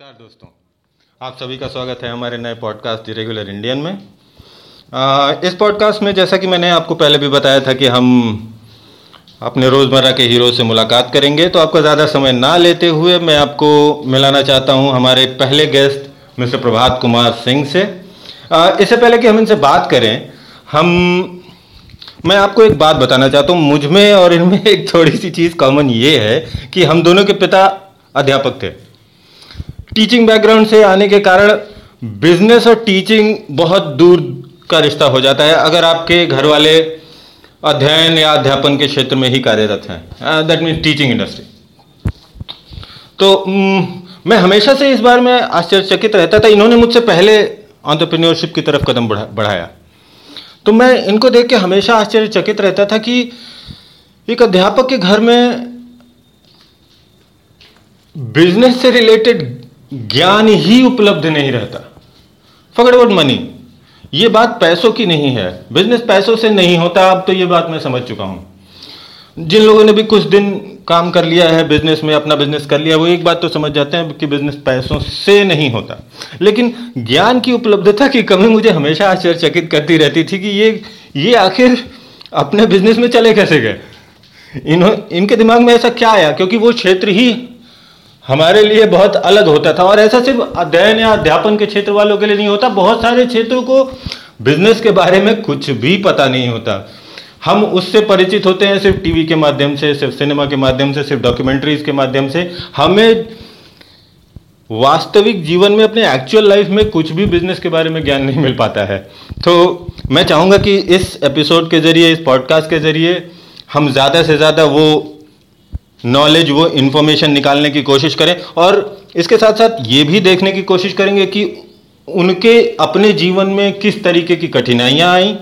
नमस्कार दोस्तों। आप सभी का स्वागत है हमारे नए पॉडकास्ट दी रेगुलर इंडियन में। आ, इस पॉडकास्ट में जैसा कि मैंने आपको पहले भी बताया था कि हम अपने रोज़मर्रा के हीरो से मुलाकात करेंगे तो आपका ज़्यादा समय ना लेते हुए मैं आपको मिलाना चाहता हूँ हमारे पहले गेस्ट मिस्टर प्रभात कुमार सिंह से। इससे पहले कि हम इनसे बात करें हम मैं आपको एक बात बताना चाहता हूँ मुझमें और इनमें एक थोड़ी सी चीज़ कॉमन ये है कि हम दोनों के पिता अध्यापक थे। टीचिंग बैकग्राउंड से आने के कारण बिज़नेस और टीचिंग बहुत दूर का रिश्ता हो जाता है। अगर आपके घर वाले अध्ययन या अध्यापन के क्षेत्र में ही कार्यरत हैं दैट मीन्स टीचिंग इंडस्ट्री तो मैं हमेशा से इस बार में आश्चर्यचकित रहता था। इन्होंने मुझसे पहले ऑन्टरप्रीनियोरशिप की तरफ़ कदम बढ़ा, बढ़ाया। तो मैं इनको देख के हमेशा आश्चर्यचकित रहता था कि एक अध्यापक के घर में बिज़नेस से रिलेटेड ज्ञान ही उपलब्ध नहीं रहता। फॉरगेट अबाउट मनी ये बात पैसों की नहीं है। बिज़नेस पैसों से नहीं होता, अब तो ये बात मैं समझ चुका हूँ। जिन लोगों ने भी कुछ दिन काम कर लिया है बिज़नेस में अपना बिज़नेस कर लिया, वो एक बात तो समझ जाते हैं कि बिज़नेस पैसों से नहीं होता। लेकिन ज्ञान की उपलब्धता की कमी मुझे हमेशा आश्चर्यचकित करती रहती थी कि ये ये आखिर अपने बिज़नेस में चले कैसे गए? इन्हों, इनके दिमाग में ऐसा क्या आया? क्योंकि वो क्षेत्र ही हमारे लिए बहुत अलग होता था। और ऐसा सिर्फ़ अध्ययन या अध्यापन के क्षेत्र वालों के लिए नहीं होता, बहुत सारे क्षेत्रों को बिज़नेस के बारे में कुछ भी पता नहीं होता। हम उससे परिचित होते हैं सिर्फ़ टीवी के माध्यम से, सिर्फ़ सिनेमा के माध्यम से, सिर्फ़ डॉक्यूमेंट्रीज के माध्यम से। हमें वास्तविक जीवन में, अपने एक्चुअल लाइफ में कुछ भी बिज़नेस के बारे में ज्ञान नहीं मिल पाता है। तो मैं चाहूँगा कि इस एपिसोड के ज़रिए, इस पॉडकास्ट के ज़रिए हम ज़्यादा से ज़्यादा वो नॉलेज वो इन्फॉर्मेशन निकालने की कोशिश करें और इसके साथ साथ ये भी देखने की कोशिश करेंगे कि उनके अपने जीवन में किस तरीके की कठिनाइयाँ आई,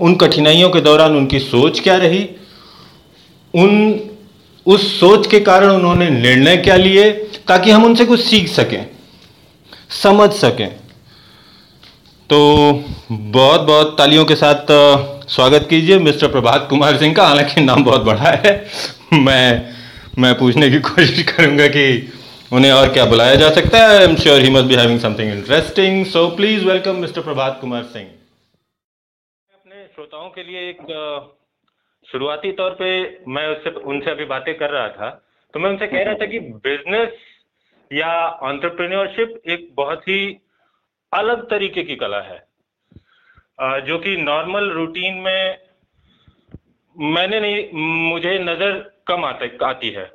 उन कठिनाइयों के दौरान उनकी सोच क्या रही, उन, उस सोच के कारण उन्होंने निर्णय क्या लिए, ताकि हम उनसे कुछ सीख सकें, समझ सकें। तो बहुत बहुत तालियों के साथ स्वागत कीजिए मिस्टर प्रभात कुमार सिंह का, हालाँकि नाम बहुत बड़ा है, मैं मैं पूछने की कोशिश करूँगा कि उन्हें और क्या बुलाया जा सकता है। I am sure he must be having something interesting so please welcome mister Prabhat Kumar Singh अपने श्रोताओं के लिए एक शुरुआती तौर पे मैं उससे, उनसे अभी बातें कर रहा था। तो मैं उनसे कह रहा था कि बिज़नेस या ऑन्टरप्रेन्योरशिप एक बहुत ही अलग तरीके की कला है। जो कि नॉर्मल रूटीन में मैंने नहीं, मुझे नज़र कम आते आती है।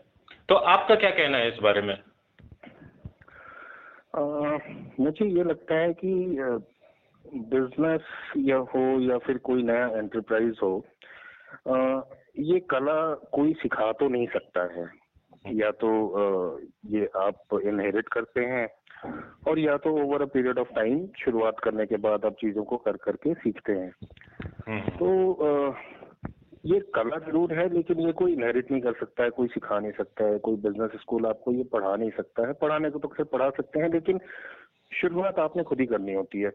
तो आपका क्या कहना है इस बारे में? मुझे ये लगता है कि बिज़नेस या हो या फिर कोई नया एंटरप्राइज हो आ, ये कला कोई सिखा तो नहीं सकता है। या तो आ, ये आप इनहेरिट करते हैं और या तो over a period of time शुरुआत करने के बाद आप चीज़ों को कर करके सीखते हैं। हम्म। तो ये कला ज़रूर है लेकिन ये कोई इनहेरिट नहीं कर सकता है कोई सिखा नहीं सकता है कोई बिज़नेस स्कूल आपको ये पढ़ा नहीं सकता है। पढ़ाने को तो फिर पढ़ा सकते हैं लेकिन शुरुआत आपने खुद ही करनी होती है।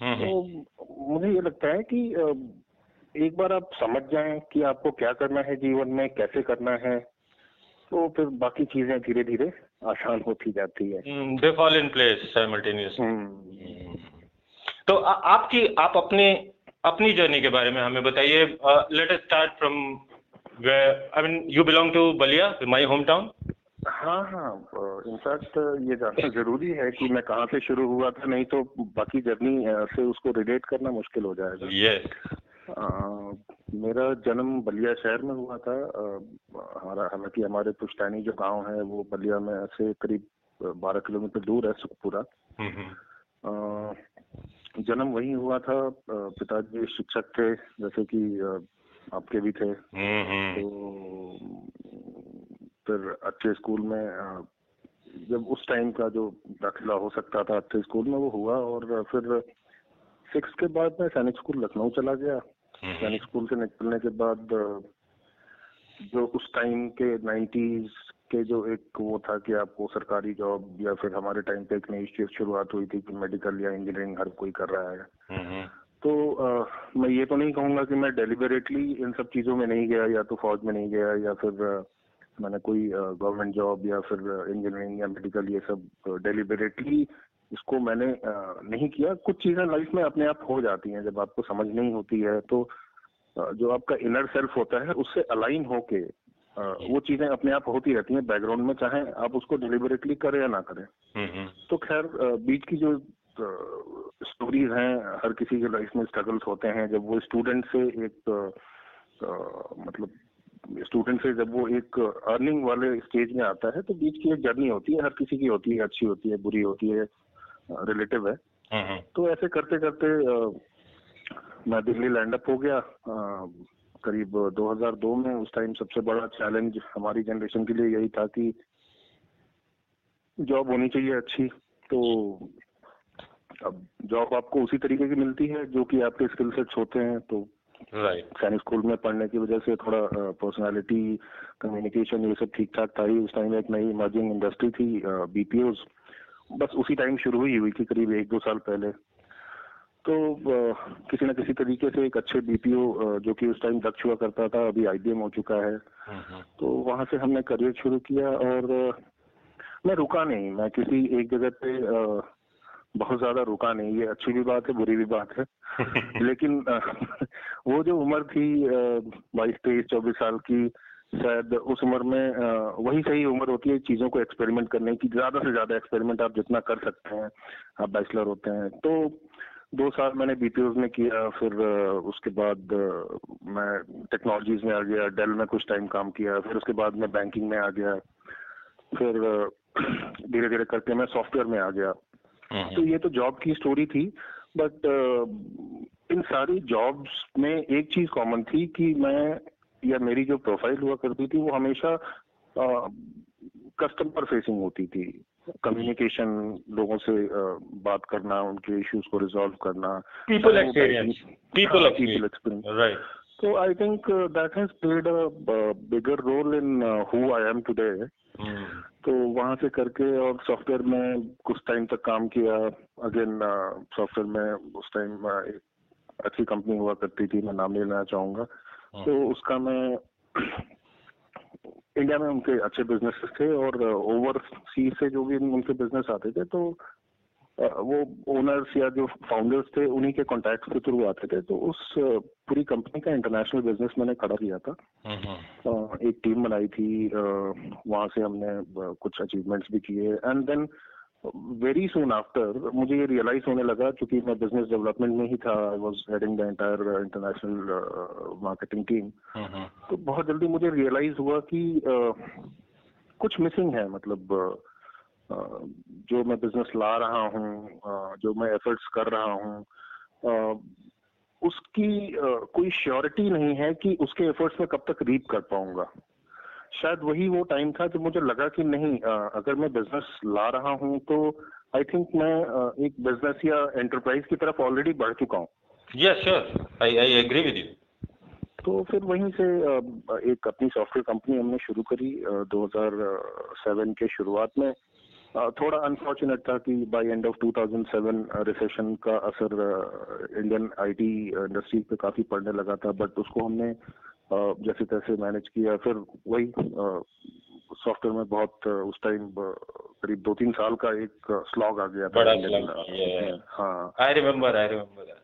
हम्म, हम्म। तो मुझे ये लगता है कि एक बार आप समझ जाएँ कि आपको क्या करना है जीवन में कैसे करना है तो फिर बाकी चीज़ें धीरे धीरे आसान होती जाती है। दे फॉल इन प्लेस तो आ, आपकी आप अपने अपनी जर्नी के बारे में हमें बताइए। Let us start from I mean you belong to Ballia my home town हाँ हाँ इनफैक्ट ये जानना ज़रूरी है कि मैं कहाँ से शुरू हुआ था नहीं तो बाकी जर्नी से उसको रिलेट करना मुश्किल हो जाएगा। Yes yes. मेरा जन्म बलिया शहर में हुआ था। हमारा हालाँकि हमारे पुश्तैनी जो गाँव है वो बलिया में से करीब बारह किलोमीटर दूर है सुखपुरा। हम्म, हम्म। जन्म वही हुआ था पिताजी शिक्षक थे जैसे कि आपके भी थे। हम्म, हम्म। तो फिर अच्छे स्कूल में जब उस टाइम का जो दाखिला हो सकता था अच्छे स्कूल में वो हुआ और फिर सिक्स के बाद मैं सैनिक स्कूल लखनऊ चला गया। हम्म, सैनिक स्कूल से निकलने के बाद जो उस टाइम के नाइन्टीज के जो एक वो था कि आपको सरकारी जॉब या फिर हमारे टाइम पे एक नई चीज़ शुरुआत हुई थी कि मेडिकल या इंजीनियरिंग हर कोई कर रहा है। तो आ, मैं ये तो नहीं कहूँगा कि मैं डेलिबरेटली इन सब चीज़ों में नहीं गया या तो फौज में नहीं गया या फिर मैंने कोई गवर्नमेंट जॉब या फिर इंजीनियरिंग या मेडिकल ये सब डेलिबरेटली इसको मैंने आ, नहीं किया। कुछ चीज़ें लाइफ में अपने आप हो जाती हैं जब आपको समझ नहीं होती है। तो जो आपका इनर सेल्फ होता है उससे अलाइन होके वो चीज़ें अपने आप होती रहती हैं बैकग्राउंड में चाहे आप उसको डिलिबरेटली करें या ना करें। हम्म, हम्म। तो खैर बीच की जो स्टोरीज हैं हर किसी के लाइफ में स्ट्रगल्स होते हैं। जब वो स्टूडेंट से एक मतलब स्टूडेंट से जब वो एक अर्निंग वाले स्टेज में आता है तो बीच की एक जर्नी होती है। हर किसी की होती है अच्छी होती है बुरी होती है रिलेटिव है। हम्म, तो ऐसे करते करते मैं दिल्ली लैंड अप हो गया। करीब 2002 में उस टाइम सबसे बड़ा चैलेंज हमारी जनरेशन के लिए यही था कि जॉब होनी चाहिए अच्छी। तो अब जॉब आपको उसी तरीके की मिलती है जो कि आपके स्किल सेट्स होते हैं। तो राइट सैनिक स्कूल में पढ़ने की वजह से थोड़ा पर्सनालिटी कम्युनिकेशन ये सब ठीक ठाक था ही। उस टाइम एक नई इमर्जिंग इंडस्ट्री थी बीपीओ बस उसी टाइम शुरू हुई हुई थी करीब एक दो साल पहले। तो किसी न किसी तरीके से एक अच्छे बीपीओ जो कि उस टाइम दक्ष हुआ करता था अभी आईबीएम हो चुका है। हम्म, हम्म। तो वहाँ से हमने करियर शुरू किया और मैं रुका नहीं। मैं किसी एक जगह पे बहुत ज़्यादा रुका नहीं। ये अच्छी भी बात है बुरी भी बात है। लेकिन वो जो उम्र थी बाईस तेईस चौबीस साल की शायद उस उम्र में वही सही उम्र होती है चीज़ों को एक्सपेरिमेंट करने की। ज़्यादा से ज़्यादा एक्सपेरिमेंट आप जितना कर सकते हैं आप बैचलर होते हैं। तो दो साल मैंने बीपीओ में किया फिर उसके बाद मैं टेक्नोलॉजीज़ में आ गया डेल में कुछ टाइम काम किया फिर उसके बाद मैं बैंकिंग में आ गया फिर धीरे धीरे करके मैं सॉफ्टवेयर में आ गया। तो ये तो जॉब की स्टोरी थी बट इन सारी जॉब्स में एक चीज़ कॉमन थी कि मैं या मेरी जो प्रोफ़ाइल हुआ करती थी वो हमेशा कस्टमर फेसिंग होती थी कम्युनिकेशन लोगों से बात करना उनके इश्यूज़ को रिजॉल्व करना people experience people experience right तो I think that has played a bigger role in who I am today तो वहाँ से करके और सॉफ्टवेयर में कुछ टाइम तक काम किया। अगेन सॉफ्टवेयर में उस टाइम एक अच्छी कंपनी हुआ करती थी मैं नाम लेना चाहूँगा। हाँ। तो उसका मैं इंडिया में उनके अच्छे बिज़नेस थे और ओवर सी से जो भी उनके बिज़नेस आते थे तो वो ओनर्स या जो फाउंडर्स थे उन्हीं के कॉन्टैक्ट के थ्रू आते थे। तो उस पूरी कंपनी का इंटरनेशनल बिज़नेस मैंने खड़ा किया था। हम्म, हम्म। एक टीम बनाई थी वहाँ से हमने कुछ अचीवमेंट्स भी किए। And then very soon after मुझे ये रियलाइज़ होने लगा क्योंकि मैं बिज़नेस डेवलपमेंट में ही था I was heading the entire international marketing team तो बहुत जल्दी मुझे रियलाइज़ हुआ कि uh, कुछ मिसिंग है मतलब uh, जो मैं बिज़नेस ला रहा हूँ uh, जो मैं एफर्ट्स कर रहा हूँ उसकी कोई श्योरिटी नहीं है कि उसके एफर्ट्स में कब तक रीप कर पाऊँगा। शायद वही वो टाइम था जब मुझे लगा कि नहीं अगर मैं बिज़नेस ला रहा हूँ तो आई थिंक मैं एक बिज़नेस या एंटरप्राइज की तरफ़ ऑलरेडी बढ़ चुका हूँ। Yes sure I I agree with you तो फिर वहीं से एक अपनी सॉफ्टवेयर कंपनी हमने शुरू करी 2007 के शुरुआत में। थोड़ा अनफॉर्चुनेट था कि बाय एंड ऑफ़ 2007 रिसेशन का असर इंडियन आईटी इंडस्ट्री पे काफ़ी पड़ने लगा था बट उसको हमने जैसे तैसे मैनेज किया। फिर वही सॉफ्टवेयर में बहुत उस टाइम करीब दो तीन साल का एक स्लॉग आ गया था। बड़ा हाँ। आई रिमेम्बर आई रिमेम्बर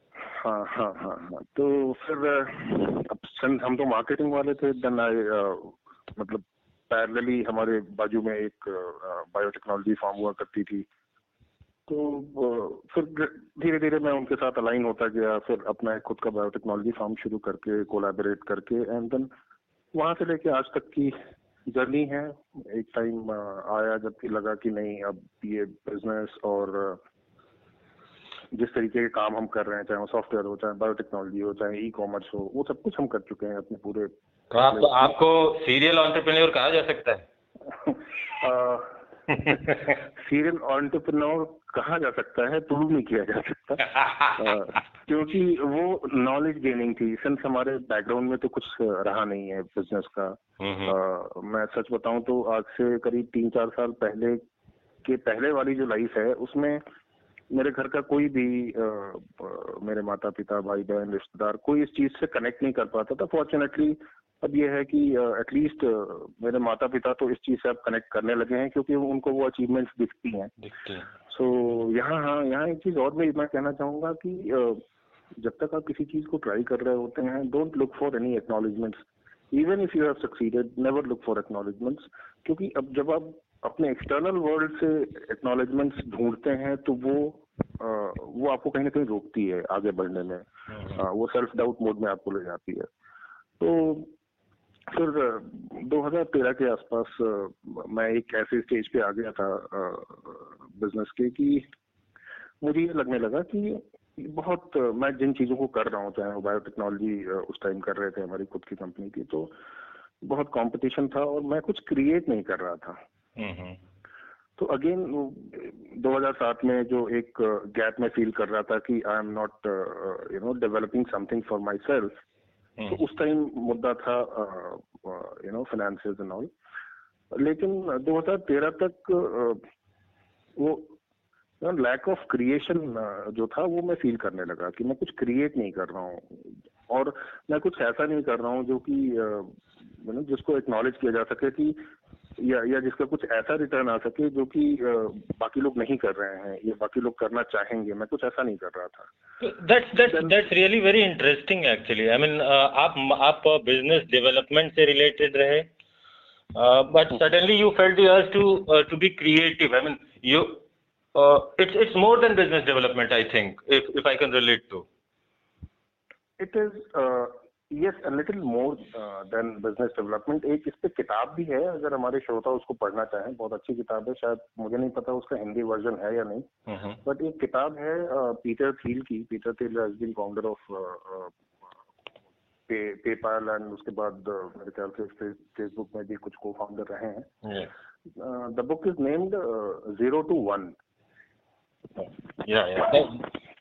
हाँ हाँ हाँ हाँ। तो फिर अब हम तो मार्केटिंग वाले थे देन आई मतलब पैरेलली हमारे बाजू में एक बायोटेक्नोलॉजी फॉर्म हुआ करती थी। तो फिर धीरे धीरे मैं उनके साथ अलाइन होता गया फिर अपना खुद का बायोटेक्नोलॉजी फार्म शुरू करके कोलैबोरेट करके एंड देन वहाँ से लेके आज तक की जर्नी है। एक टाइम आया जबकि लगा कि नहीं अब ये बिज़नेस और जिस तरीके के काम हम कर रहे हैं चाहे वो सॉफ्टवेयर हो चाहे बायोटेक्नोलॉजी हो चाहे ई कॉमर्स हो वो सब कुछ हम कर चुके हैं अपने पूरे तो आप, आपको सीरियल ऑन्टरप्रेन्योर कहा जा सकता है? सीरियल ऑन्टरप्रनोर कहा जा सकता है? प्रूव नहीं किया जा सकता। क्योंकि वो नॉलेज गेनिंग थी। सिंस हमारे बैकग्राउंड में तो कुछ रहा नहीं है बिज़नेस का। आ, मैं सच बताऊँ तो आज से करीब तीन चार साल पहले के पहले वाली जो लाइफ है उसमें मेरे घर का कोई भी आ, मेरे माता पिता भाई बहन रिश्तेदार कोई इस चीज़ से कनेक्ट नहीं कर पाता था। फॉर्चुनेटली अब ये है कि एटलीस्ट uh, मेरे माता पिता तो इस चीज़ से अब कनेक्ट करने लगे हैं क्योंकि उनको वो अचीवमेंट्स दिखती हैं। सो यहाँ हाँ यहाँ एक चीज़ और भी मैं कहना चाहूँगा कि uh, जब तक आप किसी चीज़ को ट्राई कर रहे होते हैं don't look for any acknowledgements even if you have succeeded never look for acknowledgements क्योंकि अब जब आप अपने एक्सटर्नल वर्ल्ड से एक्नॉलेजमेंट्स ढूंढते हैं तो वो आ, वो आपको कहीं ना कहीं रोकती है आगे बढ़ने में। हम्म। आ, वो सेल्फ डाउट मोड में आपको ले जाती है। तो फिर 2013 के आसपास मैं एक ऐसे स्टेज पे आ गया था बिज़नेस के कि मुझे ये लगने लगा कि बहुत मैं जिन चीज़ों को कर रहा हूँ चाहे वो बायोटेक्नोलॉजी उस टाइम कर रहे थे हमारी खुद की कंपनी की तो बहुत कंपटीशन था और मैं कुछ क्रिएट नहीं कर रहा था। तो अगेन 2007 में जो एक गैप में फील कर रहा था कि I am not you know developing something for myself तो उस टाइम मुद्दा था you know finance and all लेकिन 2013 तक वो लैक ऑफ़ क्रिएशन जो था, वो मैं फील करने लगा कि मैं कुछ क्रिएट नहीं कर रहा हूँ। और मैं कुछ ऐसा नहीं कर रहा हूँ जो कि यू नो जिसको एक्नॉलेज किया जा सके कि या या जिसका कुछ ऐसा रिटर्न आ सके जो कि बाकी लोग नहीं कर रहे हैं या बाकी लोग करना चाहेंगे। मैं कुछ ऐसा नहीं कर रहा था। That's that's that's really very interesting actually I mean आप आप बिज़नेस डेवलपमेंट से रिलेटेड रहे but suddenly you felt the urge to to be creative I mean you it's it's more than business development I think if if I can relate to it is yes a little more than business development एक इस पे किताब भी है अगर हमारे श्रोता उसको पढ़ना चाहें बहुत अच्छी किताब है शायद मुझे नहीं पता उसका हिंदी वर्जन है या नहीं। बट एक किताब है पीटर थील की Peter Thiel has been founder of PayPal and उसके बाद मेरे ख्याल से फेसबुक में भी कुछ को फाउंडर रहे हैं। The book is named zero to one Yeah, yeah.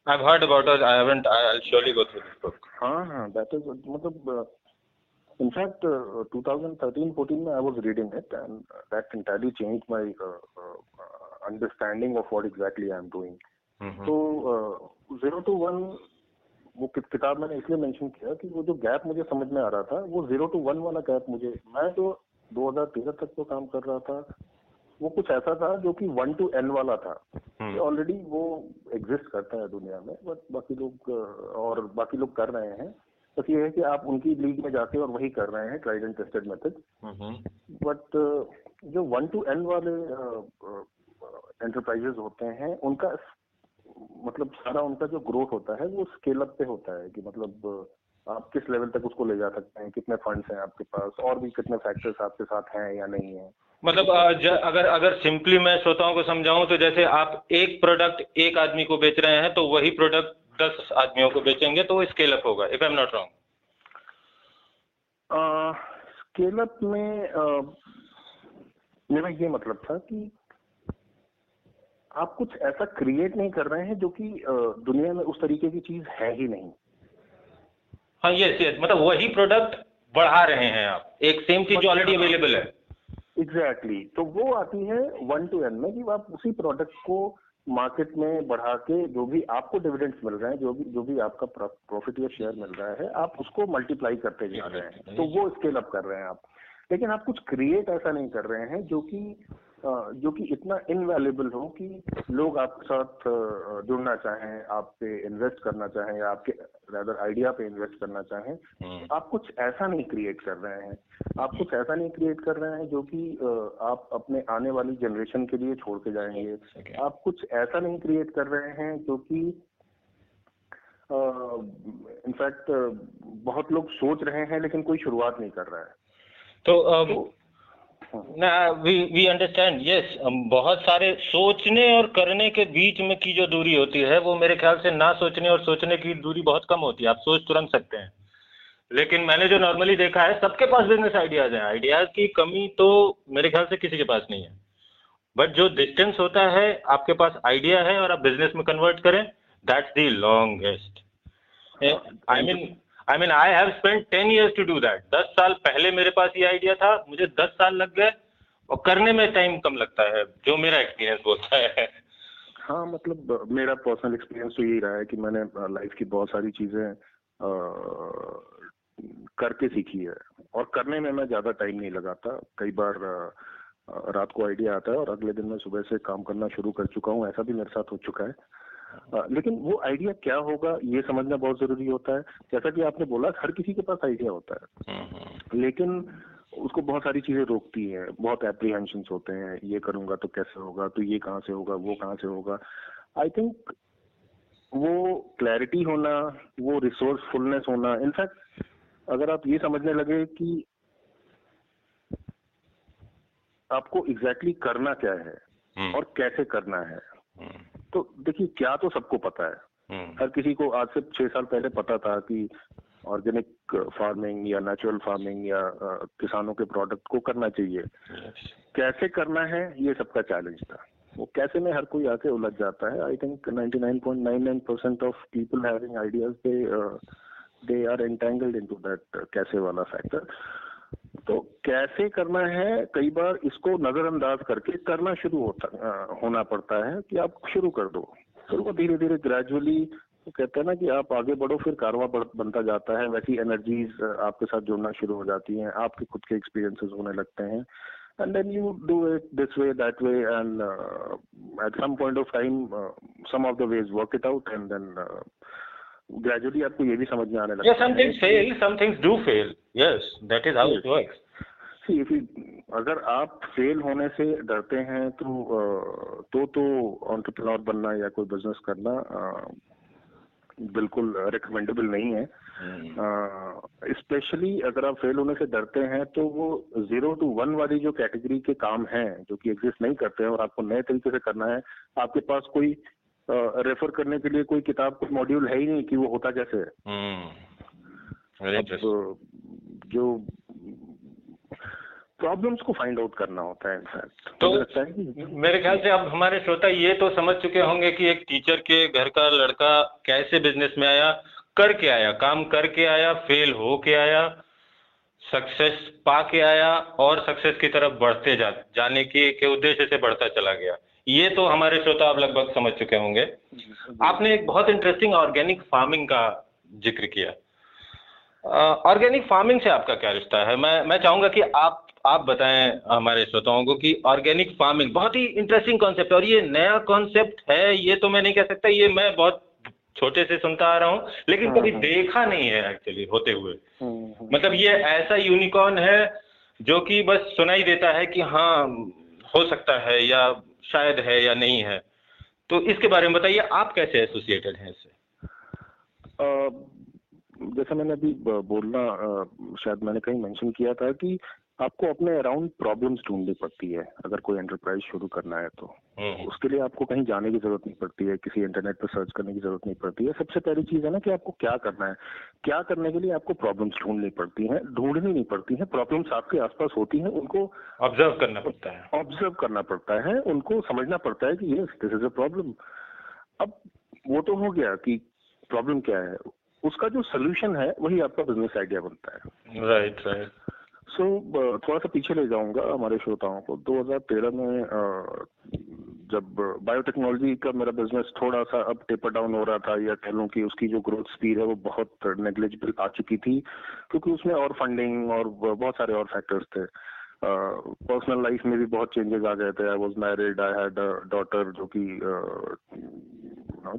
I've heard about it. I haven't. I'll surely go through this book. हाँ हाँ that is मतलब in fact uh, 2013-14 में I was reading it and that entirely changed my uh, uh, understanding of what exactly I am doing. Mm-hmm. तो zero to one वो किताब मैंने इसलिए mention किया कि वो जो गैप मुझे समझ में आ रहा था वो ज़ीरो टू वन वाला गैप मुझे मैं जो 2013 तक तो काम कर रहा था वो कुछ ऐसा था जो कि वन टू एन वाला था। ऑलरेडी हम्म। वो एग्जिस्ट करता है दुनिया में बट बाकी लोग और बाकी लोग कर रहे हैं। बस ये है कि आप उनकी लीग में जाके और वही कर रहे हैं tried and tested method but जो वन टू एन वाले एंटरप्राइजेस होते हैं उनका मतलब सारा उनका जो ग्रोथ होता है वो स्केल अप पे होता है। कि मतलब आप किस लेवल तक उसको ले जा सकते हैं कितने फंड्स हैं आपके पास और भी कितने फैक्टर्स आपके साथ हैं या नहीं है। मतलब अगर अगर सिंपली मैं श्रोताओं को समझाऊं तो जैसे आप एक प्रोडक्ट एक आदमी को बेच रहे हैं तो वही प्रोडक्ट दस आदमियों को बेचेंगे तो वो स्केल अप होगा if I am not wrong scale up में मेरा ये मतलब था कि आप कुछ ऐसा क्रिएट नहीं कर रहे हैं जो कि दुनिया में उस तरीके की चीज़ है ही नहीं। हाँ यस यस मतलब वही प्रोडक्ट बढ़ा रहे हैं आप। एक सेम चीज़ जो ऑलरेडी अवेलेबल है। Exactly exactly. तो वो आती है वन टू एन में कि आप उसी प्रोडक्ट को मार्केट में बढ़ा के जो भी आपको डिविडेंड्स मिल रहे हैं जो भी जो भी आपका प्रॉफिट या शेयर मिल रहा है आप उसको मल्टीप्लाई करते जा रहे हैं। तो वो स्केल अप कर रहे हैं आप। लेकिन आप कुछ क्रिएट ऐसा नहीं कर रहे हैं जो कि जो कि इतना इनवैल्यूबल हो कि लोग आपके साथ जुड़ना चाहें आप पे इन्वेस्ट करना चाहें या आपके रेदर आइडिया पे इन्वेस्ट करना चाहें हम्म। आप कुछ ऐसा नहीं क्रिएट कर रहे हैं। आप कुछ ऐसा नहीं क्रिएट कर रहे हैं जो कि आप अपने आने वाली जनरेशन के लिए छोड़ के जाएँगे। आप कुछ ऐसा नहीं क्रिएट कर रहे हैं जो कि इनफैक्ट बहुत लोग सोच रहे हैं लेकिन कोई शुरुआत नहीं कर रहा है। तो, तो वी वी अंडरस्टैंड यस बहुत सारे सोचने और करने के बीच में की जो दूरी होती है वो मेरे ख्याल से ना सोचने और सोचने की दूरी बहुत कम होती है आप सोच तुरंत सकते हैं। लेकिन मैंने जो नॉर्मली देखा है सबके पास बिज़नेस आइडियाज़ हैं। आइडियाज़ की कमी तो मेरे ख्याल से किसी के पास नहीं है। बट जो डिस्टेंस होता है आपके पास आइडिया है और आप बिज़नेस में कन्वर्ट करें that's the longest I mean I mean I have spend ten years to do that दस साल पहले मेरे पास ये आइडिया था, मुझे दस साल लग गए, और करने में टाइम कम लगता है, जो मेरा एक्सपीरियंस बोलता है। हाँ मतलब मेरा पर्सनल एक्सपीरियंस तो यही रहा है कि मैंने लाइफ की बहुत सारी चीज़ें करके सीखी है। और करने में मैं ज़्यादा टाइम नहीं लगाता। कई बार रात को आइडिया आता है और अगले दिन मैं सुबह से काम करना शुरू कर चुका हूँ, ऐसा भी मेरे साथ हो चुका है। लेकिन वो आइडिया क्या होगा ये समझना बहुत ज़रूरी होता है। जैसा कि आपने बोला हर किसी के पास आइडिया होता है। लेकिन उसको बहुत सारी चीज़ें रोकती हैं। बहुत एप्रीहेंशन होते हैं। ये करूँगा तो कैसे होगा? तो ये कहाँ से होगा? वो कहाँ से होगा? आई थिंक वो क्लैरिटी होना वो रिसोर्सफुलनेस होना इनफैक्ट अगर आप ये समझने लगे कि आपको एग्जैक्टली exactly करना क्या है हम्म। और कैसे करना है हम्म। तो देखिए क्या तो सबको पता है। हम्म। हर किसी को आज से छह साल पहले पता था कि ऑर्गेनिक फ़ार्मिंग या नेचुरल फ़ार्मिंग या किसानों के प्रोडक्ट को करना चाहिए। कैसे करना है ये सबका चैलेंज था। वो कैसे में हर कोई आके उलझ जाता है I think 99.99 percent of people having ideas they they are entangled into that कैसे वाला फैक्टर तो कैसे करना है? कई बार इसको नजरअंदाज करके करना शुरू होता होना पड़ता है कि आप शुरू कर दो। फिर वो धीरे धीरे ग्रेजुअली तो कहते हैं ना कि आप आगे बढ़ो फिर कारवा बनता जाता है। वैसी एनर्जीज आपके साथ जुड़ना शुरू हो जाती हैं। आपके खुद के एक्सपीरियंसेस होने लगते हैं। And then you do it this way that way and uh, some time uh, some of the ways work it out and then uh, gradually आपको ये भी समझ में आने लगता some things fail some things do fail yes that is how yes. it works See, if अगर आप fail होने से डरते हैं तो तो तो ऑन्टरप्रनोर बनना या कोई बिज़नेस करना बिल्कुल रिकमेंडेबल नहीं है स्पेशली हम्म। अगर आप फेल होने से डरते हैं तो वो ज़ीरो टू वन वाली जो कैटेगरी के काम हैं जो कि एग्जिस्ट नहीं करते हैं और आपको नए तरीके से करना है आपके पास कोई रेफर करने के लिए कोई किताब कोई मॉड्यूल है ही नहीं कि वो होता कैसे है। हम्म। जो प्रॉब्लम्स को फाइंड आउट करना होता है इनफैक्ट तो लगता है कि मेरे ख्याल से अब हमारे श्रोता ये तो समझ चुके होंगे कि एक टीचर के घर का लड़का कैसे बिज़नेस में आया करके आया काम करके आया फेल हो के आया सक्सेस पा के आया और सक्सेस की तरफ़ बढ़ते जा जाने के, के उद्देश्य से बढ़ता चला गया। ये तो हमारे श्रोता आप लगभग समझ चुके होंगे। आपने एक बहुत इंटरेस्टिंग ऑर्गेनिक फ़ार्मिंग का ज़िक्र किया। ऑर्गेनिक फ़ार्मिंग से आपका क्या रिश्ता है? मैं मैं चाहूँगा कि आप आप बताएँ हमारे श्रोताओं को कि ऑर्गेनिक फ़ार्मिंग बहुत ही इंटरेस्टिंग कॉन्सेप्ट है और ये नया कॉन्सेप्ट है ये तो मैं नहीं कह सकता ये मैं बहुत छोटे से सुनता आ रहा हूँ लेकिन कभी हाँ। देखा नहीं है एक्चुअली होते हुए। हाँ, मतलब ये ऐसा यूनिकॉर्न है जो कि बस सुनाई देता है कि हाँ हो सकता है या शायद है या नहीं है। तो इसके बारे में बताइए, आप कैसे एसोसिएटेड हैं इससे? जैसा मैंने अभी बोलना शायद मैंने कहीं मेंशन किया था कि आपको अपने अराउंड प्रॉब्लम्स ढूंढनी पड़ती है अगर कोई एंटरप्राइज शुरू करना है तो। हम्म। उसके लिए आपको कहीं जाने की ज़रूरत नहीं पड़ती है किसी इंटरनेट पर सर्च करने की ज़रूरत नहीं पड़ती है। सबसे पहली चीज़ है ना कि आपको क्या करना है। क्या करने के लिए आपको प्रॉब्लम्स ढूंढनी पड़ती हैं ढूंढनी नहीं पड़ती है। प्रॉब्लम्स आपके आसपास होती हैं उनको ऑब्ज़र्व करना पड़ता है। ऑब्ज़र्व करना पड़ता है उनको समझना पड़ता है कि yes this is a problem अब वो तो हो गया कि प्रॉब्लम क्या है। उसका जो सोल्यूशन है वही आपका बिज़नेस आइडिया बनता है। Right right, right right. So so, थोड़ा सा पीछे ले जाऊँगा हमारे श्रोताओं को। 2013 में जब बायोटेक्नोलॉजी का मेरा बिज़नेस थोड़ा सा अब टेपर डाउन हो रहा था या कह लूँ कि उसकी जो ग्रोथ स्पीड है वो बहुत नेग्लेजिबल आ चुकी थी क्योंकि उसमें और फंडिंग और बहुत सारे और फैक्टर्स थे। पर्सनल uh, लाइफ में भी बहुत चेंजेस आ गए थे। I was married I had daughter जो कि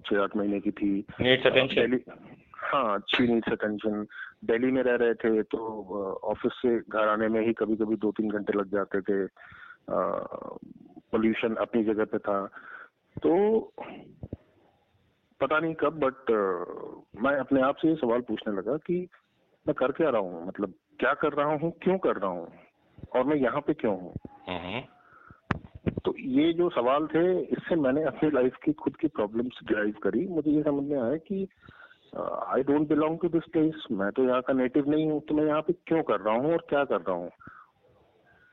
छह आठ महीने की थी। हाँ शी नीड्स अटेंशन दिल्ली में रह रहे थे तो ऑफ़िस से घर आने में ही कभी कभी दो तीन घंटे लग जाते थे। पोल्यूशन अपनी जगह पे था। तो पता नहीं कब बट मैं अपने आप से ये सवाल पूछने लगा कि मैं कर क्या रहा हूँ? मतलब क्या कर रहा हूँ? क्यों कर रहा हूँ? और मैं यहाँ पे क्यों हूँ? हम्म। तो ये जो सवाल थे इससे मैंने अपनी लाइफ की खुद की प्रॉब्लम्स ड्राइव करी। मुझे ये समझ में आया कि I don't belong to this place मैं तो यहाँ का नेटिव नहीं हूँ तो मैं यहाँ पे क्यों कर रहा हूँ और क्या कर रहा हूँ?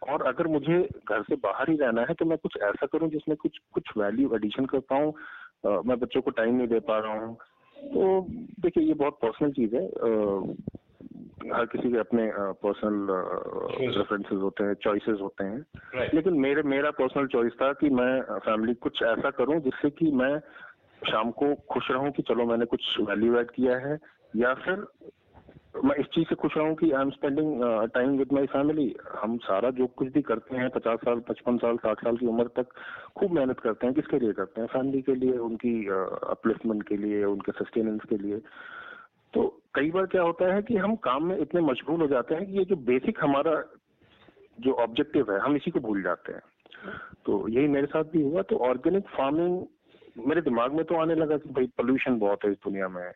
और अगर मुझे घर से बाहर ही रहना है तो मैं कुछ ऐसा करूँ जिसमें कुछ कुछ वैल्यू एडिशन कर पाऊँ। मैं बच्चों को टाइम नहीं दे पा रहा हूँ। तो देखिए ये बहुत पर्सनल चीज़ है। हर किसी के अपने पर्सनल प्रेफरेंसेस होते हैं चॉइसेस होते हैं। Right. लेकिन मेरे मेरा पर्सनल चॉइस था कि मैं फैमिली कुछ ऐसा करूँ जिससे कि मैं शाम को खुश रहूँ कि चलो मैंने कुछ वैल्यू ऐड किया है या फिर मैं इस चीज़ से खुश रहा हूँ कि I am spending time with my family हम सारा जो कुछ भी करते हैं पचास साल पचपन साल साठ साल की उम्र तक खूब मेहनत करते हैं। किसके लिए करते हैं? फैमिली के लिए उनकी अपलिफ्टमेंट uh, के लिए उनके सस्टेनेंस के लिए। तो कई बार क्या होता है कि हम काम में इतने मशगूल हो जाते हैं कि ये जो बेसिक हमारा जो ऑब्जेक्टिव है हम इसी को भूल जाते हैं। तो यही मेरे साथ भी हुआ। तो ऑर्गेनिक फ़ार्मिंग मेरे दिमाग में तो आने लगा कि भाई पोल्यूशन बहुत है इस दुनिया में।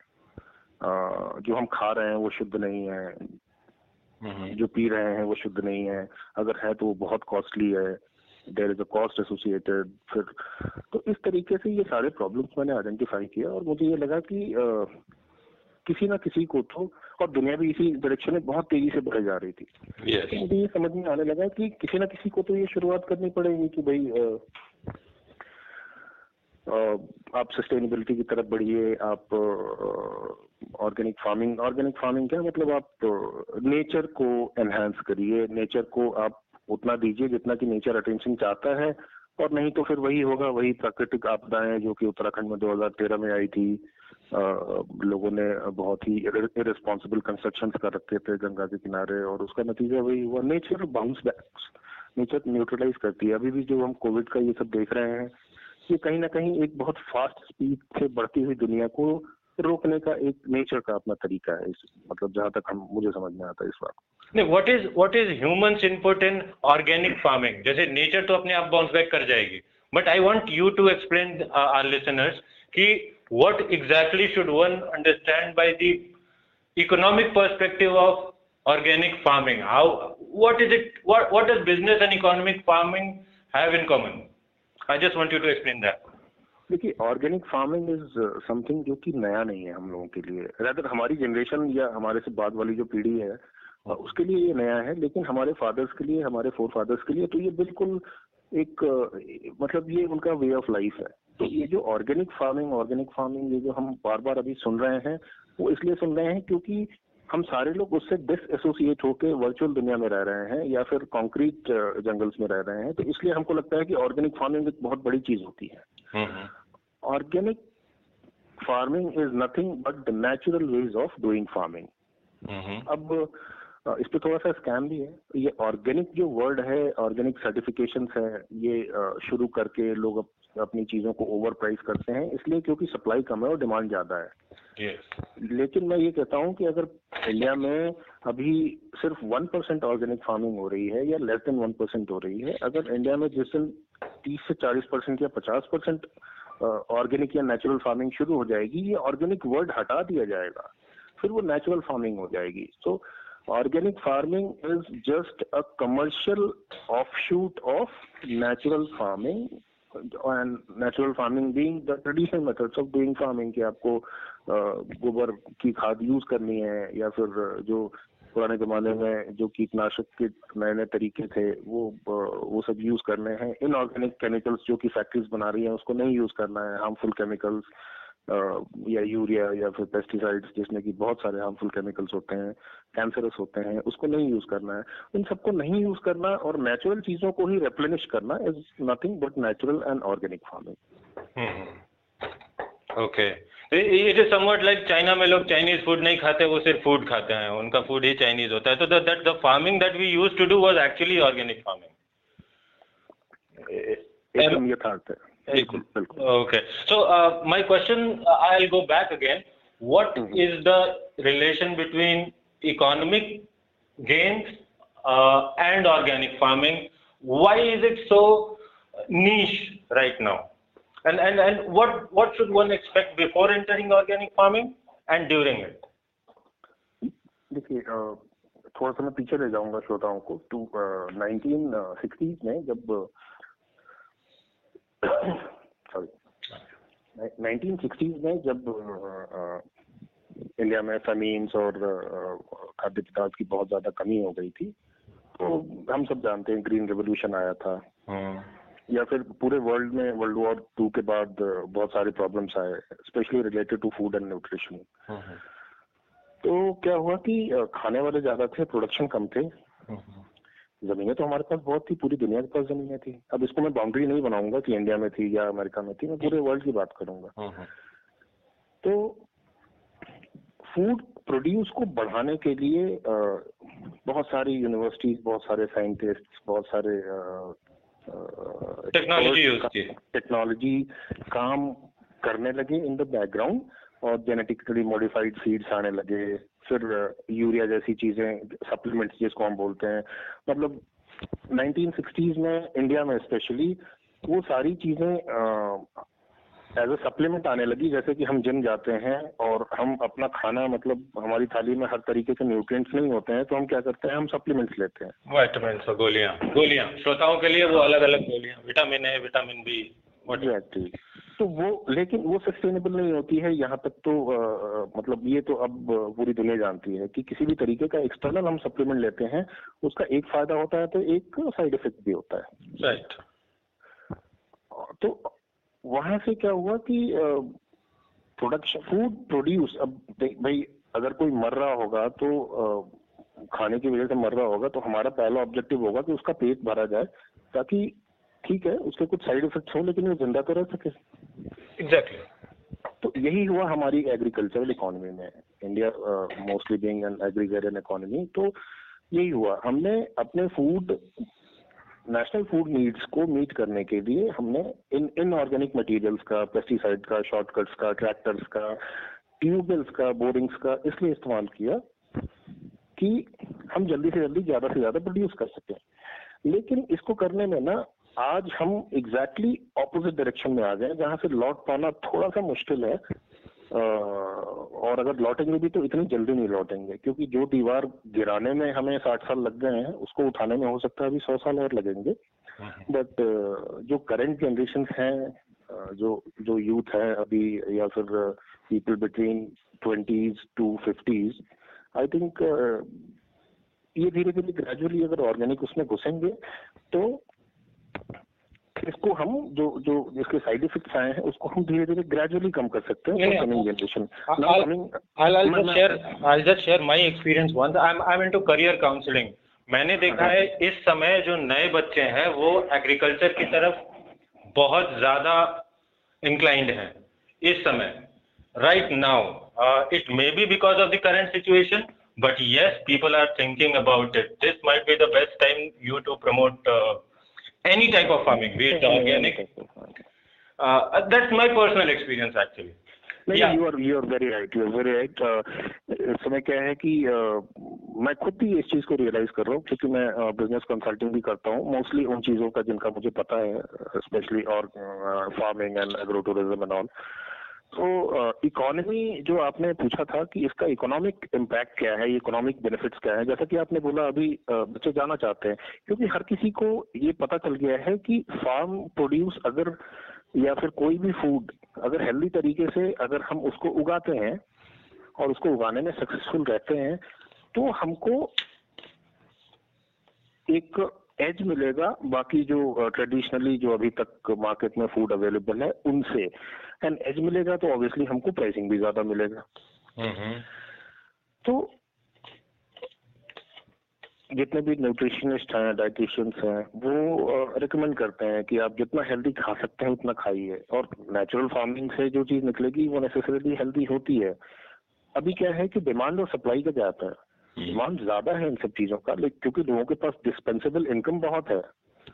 जो हम खा रहे हैं वो शुद्ध नहीं है। हम्म। जो पी रहे हैं वो शुद्ध नहीं है। अगर है तो वो बहुत कॉस्टली है। There is a cost associated फिर तो इस तरीके से ये सारे प्रॉब्लम्स मैंने आइडेंटिफाई किया और मुझे ये लगा कि आ, किसी ना किसी को तो और दुनिया भी इसी डायरेक्शन में बहुत तेज़ी से बढ़ जा रही थी। Yes. तो मुझे ये समझ में आने लगा कि किसी ना किसी को तो ये शुरुआत करनी पड़ेगी कि भाई आप सस्टेनेबिलिटी की तरफ़ बढ़िए आप ऑर्गेनिक फ़ार्मिंग ऑर्गेनिक फ़ार्मिंग क्या मतलब आप नेचर को एनहांस करिए नेचर को आप उतना दीजिए जितना कि नेचर अटेंशन चाहता है और नहीं तो फिर वही होगा वही प्राकृतिक आपदाएँ जो कि उत्तराखंड में 2013 में आई थी आ, लोगों ने बहुत ही इरेस्पॉन्सिबल कंस्ट्रक्शन कर रखे थे गंगा के किनारे और उसका नतीजा वही हुआ। Nature bounce back nature neutralize करती है। अभी भी जो हम कोविड का ये सब देख रहे हैं ये कहीं ना कहीं एक बहुत फास्ट स्पीड से बढ़ती हुई दुनिया को रोकने का एक नेचर का अपना तरीका है इस मतलब जहाँ तक हम, मुझे समझ में आता है इस बात नहीं what is what is humans input in organic farming जैसे नेचर तो अपने आप बाउंस बैक कर जाएगी। But I want you to explain our listeners कि what exactly should one understand by the economic perspective of organic farming? How, what is it, what what does business and economic farming have in common? I just want you to explain that. देखिए organic farming is something जो कि नया नहीं है हम लोगों के लिए। रैदर हमारी जनरेशन या हमारे से बाद वाली जो पीढ़ी है उसके लिए ये नया है, लेकिन हमारे फादर्स के लिए, हमारे फोर फादर्स के लिए तो ये बिल्कुल एक मतलब ये उनका वे ऑफ़ लाइफ है। तो ये जो ऑर्गेनिक फ़ार्मिंग ऑर्गेनिक फ़ार्मिंग ये जो हम बार बार अभी सुन रहे हैं, वो इसलिए सुन रहे हैं क्योंकि हम सारे लोग उससे डिस एसोसिएट होकर वर्चुअल दुनिया में रह रहे हैं या फिर कॉन्क्रीट जंगल्स में रह रहे हैं तो इसलिए हमको लगता है कि ऑर्गेनिक फ़ार्मिंग एक बहुत बड़ी चीज़ होती है। Organic farming is nothing but the natural ways of doing farming अब इस पे थोड़ा सा स्कैम भी है। ये ऑर्गेनिक जो वर्ड है ऑर्गेनिक सर्टिफिकेशन है ये शुरू करके लोग अपनी चीज़ों को ओवर प्राइस करते हैं इसलिए क्योंकि सप्लाई कम है और डिमांड ज़्यादा है yes. लेकिन मैं ये कहता हूँ कि अगर इंडिया में अभी सिर्फ़ वन परसेंट ऑर्गेनिक फ़ार्मिंग हो रही है या लेस देन वन परसेंट हो रही है अगर इंडिया में जिस दिन तीस से चालीस परसेंट या पचास परसेंट ऑर्गेनिक या नेचुरल फ़ार्मिंग शुरू हो जाएगी ये ऑर्गेनिक वर्ड हटा दिया जाएगा फिर वो नेचुरल फ़ार्मिंग हो जाएगी तो organic farming is just a commercial offshoot of natural farming and natural farming being the traditional methods of doing farming कि आपको गोबर की खाद यूज़ करनी है या फिर जो पुराने जमाने में जो कीटनाशक के नए नए तरीके थे, वो वो सब यूज़ करने हैं। इनऑर्गेनिक केमिकल्स जो कि फैक्ट्रीज बना रही हैं, उसको नहीं यूज़ करना है। हार्मफुल केमिकल्स या यूरिया या फिर पेस्टिसाइड्स जिसमें कि बहुत सारे हार्मफुल केमिकल्स होते हैं कैंसरस होते हैं उसको नहीं यूज़ करना है। इन सबको नहीं यूज़ करना और नेचुरल चीज़ों को ही रेप्लेनिश करना is nothing but natural and organic farming okay it is somewhat like China में लोग चाइनीज़ फ़ूड नहीं खाते वो सिर्फ़ फ़ूड खाते हैं। उनका फ़ूड ही चाइनीज़ होता है। तो that the farming that we use to do was actually organic farming एकदम यथार्थ है। Okay. So uh, my question, uh, I'll go back again. What mm-hmm. is the relation between economic gains uh, and organic farming? Why is it so niche right now? And and and what what should one expect before entering organic farming and during it? देखिए थोड़ा सा मैं पीछे ले जाऊंगा श्रोताओं को to nineteen sixties में जब सॉरी नाइनटीन सिक्सटीज में जब इंडिया में फमीन्स और खाद्य पदार्थ की बहुत ज़्यादा कमी हो गई थी तो हम सब जानते हैं ग्रीन रेवोल्यूशन आया था। हाँ। या फिर पूरे वर्ल्ड में वर्ल्ड वॉर टू के बाद बहुत सारे प्रॉब्लम्स आए specially related to food and nutrition तो क्या हुआ कि खाने वाले ज़्यादा थे प्रोडक्शन कम थे। हाँ, जमीनें तो हमारे पास बहुत थी पूरी दुनिया के पास जमीनें थी। अब इसको मैं बाउंड्री नहीं बनाऊँगा कि इंडिया में थी या अमेरिका में थी मैं पूरे वर्ल्ड की बात करूँगा। हाँ, हाँ। तो फ़ूड प्रोड्यूस को बढ़ाने के लिए बहुत सारी यूनिवर्सिटीज बहुत सारे साइंटिस्ट बहुत सारे टेक्नोलॉजी टेक्नोलॉजी काम करने लगे इन द बैकग्राउंड और जेनेटिकली मॉडिफाइड सीड्स आने लगे। फिर यूरिया जैसी चीज़ें सप्लीमेंट्स जिसको हम बोलते हैं। मतलब 1960s में इंडिया में स्पेशली वो सारी चीज़ें एज अ सप्लीमेंट आने लगी। जैसे कि हम जिम जाते हैं और हम अपना खाना मतलब हमारी थाली में हर तरीके के न्यूट्रिएंट्स नहीं होते हैं तो हम क्या करते हैं? हम सप्लीमेंट्स लेते हैं। वाइटामिन गोलियाँ। गोलियाँ। श्रोताओं के लिए वो अलग अलग गोलियाँ vitamin A vitamin B exactly तो वो लेकिन वो सस्टेनेबल नहीं होती है यहाँ तक तो आ, मतलब ये तो अब पूरी दुनिया जानती है कि किसी भी तरीके का एक्सटर्नल हम सप्लीमेंट लेते हैं उसका एक फ़ायदा होता है तो एक साइड इफ़ेक्ट भी होता है। राइट तो वहाँ से क्या हुआ कि प्रोडक्शन फ़ूड प्रोड्यूस अब भाई अगर कोई मर रहा होगा तो आ, खाने की वजह से मर रहा होगा तो हमारा पहला ऑब्जेक्टिव होगा कि उसका पेट भरा जाए ताकि ठीक है उसके कुछ साइड इफेक्ट्स हो लेकिन वो ज़िंदा तो रह सके। एग्जैक्टली तो यही हुआ हमारी एग्रीकल्चरल इकोनॉमी में। India mostly being an agricultural economy तो यही हुआ। हमने अपने फ़ूड नेशनल फ़ूड नीड्स को मीट करने के लिए हमने इन इन ऑर्गेनिक मटेरियल्स का पेस्टिसाइड का शॉर्टकट्स का ट्रैक्टर्स का ट्यूबवेल्स का बोरिंग्स का इसलिए इस्तेमाल किया कि हम जल्दी से जल्दी ज़्यादा से ज़्यादा प्रोड्यूस कर सकें। लेकिन इसको करने में ना आज हम एग्जैक्टली ऑपोजिट डायरेक्शन में आ गए जहाँ से लौट पाना थोड़ा सा मुश्किल है। और अगर लौटेंगे भी तो इतनी जल्दी नहीं लौटेंगे क्योंकि जो दीवार गिराने में हमें साठ साल लग गए हैं उसको उठाने में हो सकता है अभी सौ साल और लगेंगे। बट जो करंट जनरेशन हैं जो जो यूथ है अभी या फिर people between twenties to fifties I think ये धीरे धीरे ग्रेजुअली अगर ऑर्गेनिक उसमें घुसेंगे तो इसको हम जो जो इसके साइड इफेक्ट्स आए हैं उसको हम धीरे धीरे ग्रेजुअली कम कर सकते हैं coming generation I'll just share my experience once. I'm I'm into career counseling. मैंने देखा है इस समय जो नए बच्चे हैं वो एग्रीकल्चर की तरफ़ बहुत ज़्यादा इंक्लाइंड हैं इस समय right now it may be because of the current situation but yes people are thinking about it this might be the best time you to promote uh, any type of farming, be it organic. Uh, that's my personal experience actually. नहीं you are you are very right you are very right इस समय क्या है कि uh, मैं खुद भी इस चीज़ को रियलाइज़ कर रहा हूँ क्योंकि मैं बिज़नेस uh, कंसल्टिंग भी करता हूँ मोस्टली उन चीज़ों का जिनका मुझे पता है स्पेशली और farming and agro tourism and all तो इकोनॉमी जो आपने पूछा था कि इसका इकोनॉमिक इम्पैक्ट क्या है इकोनॉमिक बेनिफिट्स क्या है, जैसा कि आपने बोला अभी बच्चे जाना चाहते हैं, क्योंकि हर किसी को ये पता चल गया है कि फार्म प्रोड्यूस अगर या फिर कोई भी फ़ूड अगर हेल्दी तरीके से अगर हम उसको उगाते हैं और उसको उगाने में सक्सेसफुल रहते हैं तो हमको एक एज मिलेगा बाकी जो ट्रेडिशनली जो अभी तक मार्केट में फ़ूड अवेलेबल है उनसे। एंड एज मिलेगा तो ऑब्वियसली हमको प्राइसिंग भी ज़्यादा मिलेगा। तो जितने भी न्यूट्रिशनिस्ट हैं डाइटिशियंस हैं वो रिकमेंड करते हैं कि आप जितना हेल्दी खा सकते हैं उतना खाइए। और नेचुरल फ़ार्मिंग से जो चीज़ निकलेगी वो नेसेसरीली हेल्दी होती है। अभी क्या है कि डिमांड और सप्लाई का जाता है। डिमांड हम्म। ज़्यादा है इन सब चीज़ों का लेकिन क्योंकि लोगों के पास डिस्पेंसेबल इनकम बहुत है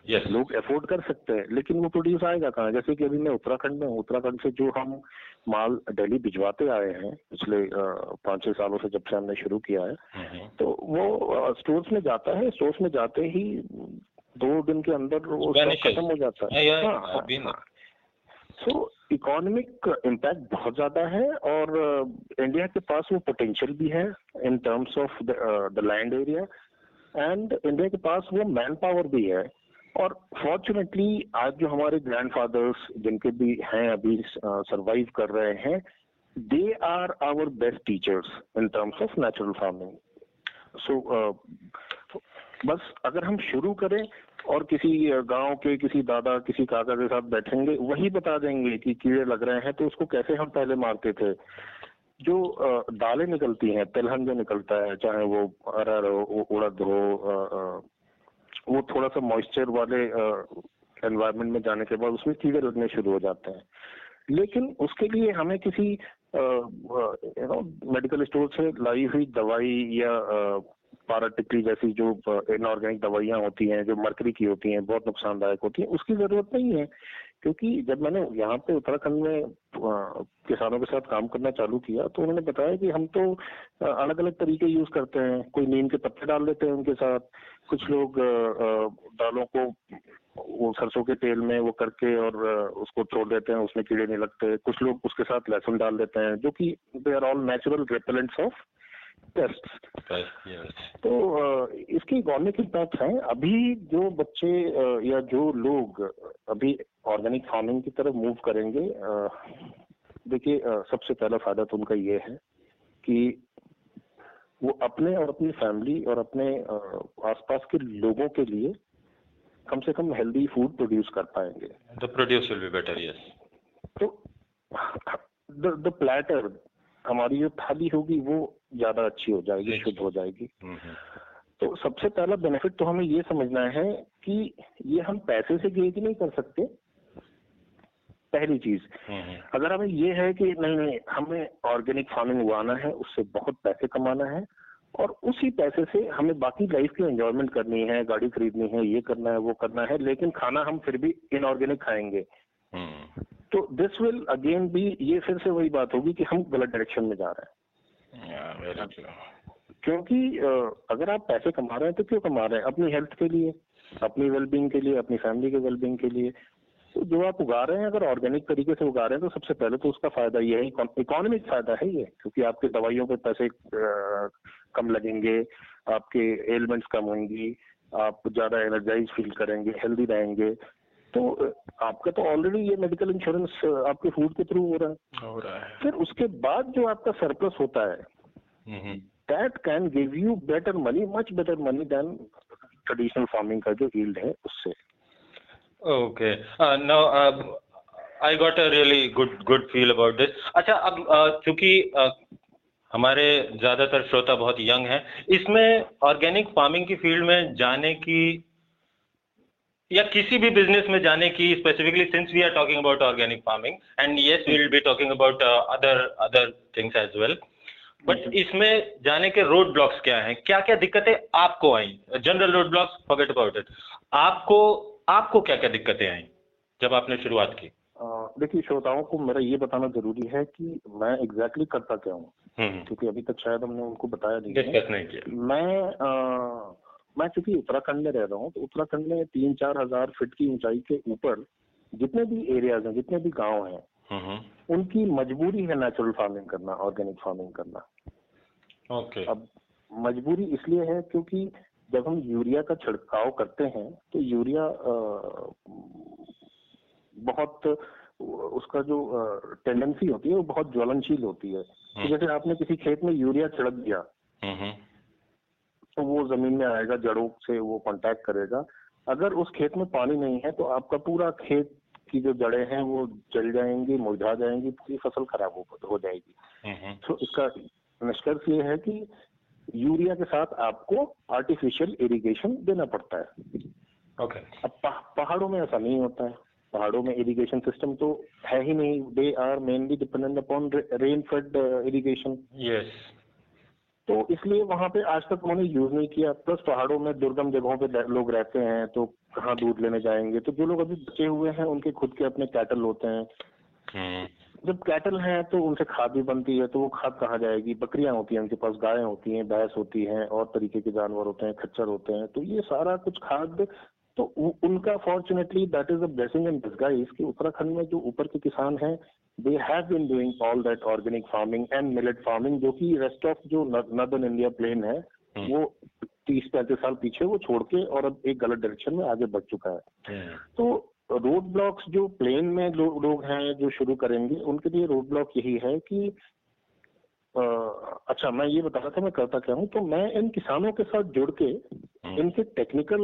yes. लोग अफोर्ड कर सकते हैं लेकिन वो प्रोड्यूस आएगा कहाँ जैसे कि अभी मैं उत्तराखंड में हूँ उत्तराखंड से जो हम माल दिल्ली भिजवाते आए हैं पिछले पाँच छह सालों से जब से हमने शुरू किया है mm-hmm. तो वो स्टोर्स में जाता है स्टोर्स में जाते ही दो दिन के अंदर वो खत्म हो जाता है सो इकोनॉमिक इम्पैक्ट बहुत ज़्यादा है और इंडिया के पास वो पोटेंशियल भी है in terms of the land area and India के पास वो मैन पावर भी है और फॉर्चुनेटली आज जो हमारे ग्रैंडफादर्स जिनके भी हैं अभी सरवाइव कर रहे हैं they are our best teachers in terms of natural farming so बस अगर हम शुरू करें और किसी गाँव के किसी दादा, किसी काका के साथ बैठेंगे, वही बता देंगे कि कीड़े लग रहे हैं तो उसको कैसे हम पहले मारते थे? जो दालें निकलती हैं तिलहन जो निकलता है, चाहे वो अरहर हो उड़द हो वो थोड़ा सा मॉइस्चर वाले एनवायरमेंट में जाने के बाद उसमें कीड़े लगने शुरू हो जाते हैं। लेकिन उसके लिए हमें किसी यू नो मेडिकल स्टोर से लाई हुई दवाई या पाराटिकली जैसी जो इनऑर्गेनिक दवाइयाँ होती हैं, जो मरकरी की होती हैं, बहुत नुकसानदायक होती हैं, उसकी ज़रूरत नहीं है। क्योंकि जब मैंने यहाँ पे उत्तराखंड में किसानों के साथ काम करना चालू किया तो उन्होंने बताया कि हम तो अलग अलग तरीके यूज़ करते हैं। कोई नीम के पत्ते डाल देते हैं उनके साथ, कुछ लोग दालों को, वो सरसों के तेल में वो करके और उसको छोड़ देते हैं, उसमें कीड़े नहीं लगते। कुछ लोग उसके साथ लहसुन डाल देते हैं, जो कि they are all natural repellents of pest तो इसकी इकोनॉमिक इम्पैक्ट है अभी जो बच्चे या जो लोग अभी ऑर्गेनिक फ़ार्मिंग की तरफ़ मूव करेंगे देखिए सबसे पहला फ़ायदा तो उनका ये है कि वो अपने और अपनी फैमिली और अपने आसपास के लोगों के लिए कम से कम हेल्दी फ़ूड प्रोड्यूस कर पाएँगे। The produce will be better yes तो द प्लेटर हमारी जो थाली होगी वो ज़्यादा अच्छी हो जाएगी शुद्ध हो जाएगी। हम्म, हम्म। तो सबसे पहला बेनिफिट तो हमें ये समझना है कि ये हम पैसे से गेज नहीं कर सकते। पहली चीज़। हम्म, अगर हमें ये है कि नहीं नहीं हमें ऑर्गेनिक फ़ार्मिंग उगाना है उससे बहुत पैसे कमाना है और उसी पैसे से हमें बाकी लाइफ की एंजॉयमेंट करनी है गाड़ी खरीदनी है ये करना है वो करना है लेकिन खाना हम फिर भी इनऑर्गेनिक खाएँगे। तो दिस विल अगेन भी ये फिर से वही बात होगी कि हम गलत डायरेक्शन में जा रहे हैं। क्योंकि अगर आप पैसे कमा रहे हैं तो क्यों कमा रहे हैं? अपनी हेल्थ के लिए अपनी वेलबींग के लिए अपनी फैमिली के वेलबींग के लिए। तो जो आप उगा रहे हैं अगर ऑर्गेनिक तरीके से उगा रहे हैं तो सबसे पहले तो उसका फ़ायदा ये है इकोनॉमिक फ़ायदा है ये। क्योंकि आपके दवाइयों पे पैसे कम लगेंगे आपके एलिमेंट्स कम होंगी आप ज़्यादा एनर्जाइज फील करेंगे हेल्दी रहेंगे। तो आपका तो ऑलरेडी ये मेडिकल इंश्योरेंस आपके फ़ूड के थ्रू हो रहा है। हो रहा है। फिर उसके बाद जो आपका सरप्लस होता है that can give you better money much better money than traditional farming का जो यील्ड है उससे। Okay no I got a really good good feel about this अच्छा अब चूँकि uh, हमारे ज़्यादातर श्रोता बहुत यंग हैं इसमें ऑर्गेनिक फ़ार्मिंग की फ़ील्ड में जाने की या किसी भी बिज़नेस में जाने की specifically since we are talking about organic farming and yes we will be talking about other other things as well but इसमें जाने के रोड ब्लॉक्स क्या हैं? क्या क्या दिक्कतें आपको आई? General road blocks forget about it आपको आपको क्या क्या दिक्कतें आई जब आपने शुरुआत की? देखिए श्रोताओं को मेरा ये बताना ज़रूरी है कि मैं एग्जैक्टली exactly करता क्या हूँ? हम्म। क्योंकि अभी तक शायद हमने उनको बताया नहीं, नहीं किया। मैं आ, मैं चूँकि उत्तराखंड में रह रहा हूँ तो उत्तराखंड में तीन चार हज़ार फीट की ऊंचाई के ऊपर जितने भी एरियाज़ हैं जितने भी गाँव हैं हम्म। उनकी मजबूरी है नेचुरल फ़ार्मिंग करना ऑर्गेनिक फ़ार्मिंग करना। ओके अब मजबूरी इसलिए है क्योंकि जब हम यूरिया का छिड़काव करते हैं तो यूरिया आ, बहुत उसका जो टेंडेंसी होती है वो बहुत ज्वलनशील होती है। तो। जैसे आपने किसी खेत में यूरिया छिड़क दिया। हम्म। तो वो ज़मीन में आएगा जड़ों से वो कांटेक्ट करेगा। अगर उस खेत में पानी नहीं है तो आपका पूरा खेत की जो जड़ें हैं वो जल जाएँगी मुरझा जाएँगी पूरी फ़सल खराब हो, हो जाएगी। हम्म, तो इसका निष्कर्ष ये है कि यूरिया के साथ आपको आर्टिफिशियल इरिगेशन देना पड़ता है। ओके. अब पहाड़ों में ऐसा नहीं होता है। पहाड़ों में इरिगेशन सिस्टम तो है ही नहीं। They are mainly dependent upon rain fed irrigation yes तो इसलिए वहाँ पे आज तक उन्होंने यूज़ नहीं किया। प्लस पहाड़ों में दुर्गम जगहों पे लोग रहते हैं तो कहाँ दूध लेने जाएँगे? तो जो लोग अभी बचे हुए हैं उनके खुद के अपने कैटल होते हैं। हम्म। जब कैटल हैं तो उनसे खाद भी बनती है तो वो खाद कहाँ जाएगी? बकरियाँ होती हैं उनके पास गायें होती हैं भैंस होती हैं और तरीके के जानवर होते हैं खच्चर होते हैं। तो ये सारा कुछ खाद तो उनका fortunately that is a blessing in disguise कि उत्तराखंड में जो ऊपर के किसान हैं they have been doing all that organic farming and millet farming जो कि रेस्ट ऑफ़ जो नदर्न इंडिया प्लेन है हम्म। वो तीस पैंतीस साल पीछे वो छोड़ के और अब एक गलत डायरेक्शन में आगे बढ़ चुका है हम्म। तो रोड ब्लॉक्स जो प्लेन में लोग लोग हैं जो शुरू करेंगे उनके लिए रोड ब्लॉक यही है कि आ, अच्छा मैं ये बता रहा था मैं करता क्या हूँ तो मैं इन किसानों के साथ जुड़ के हम्म। इनके टेक्निकल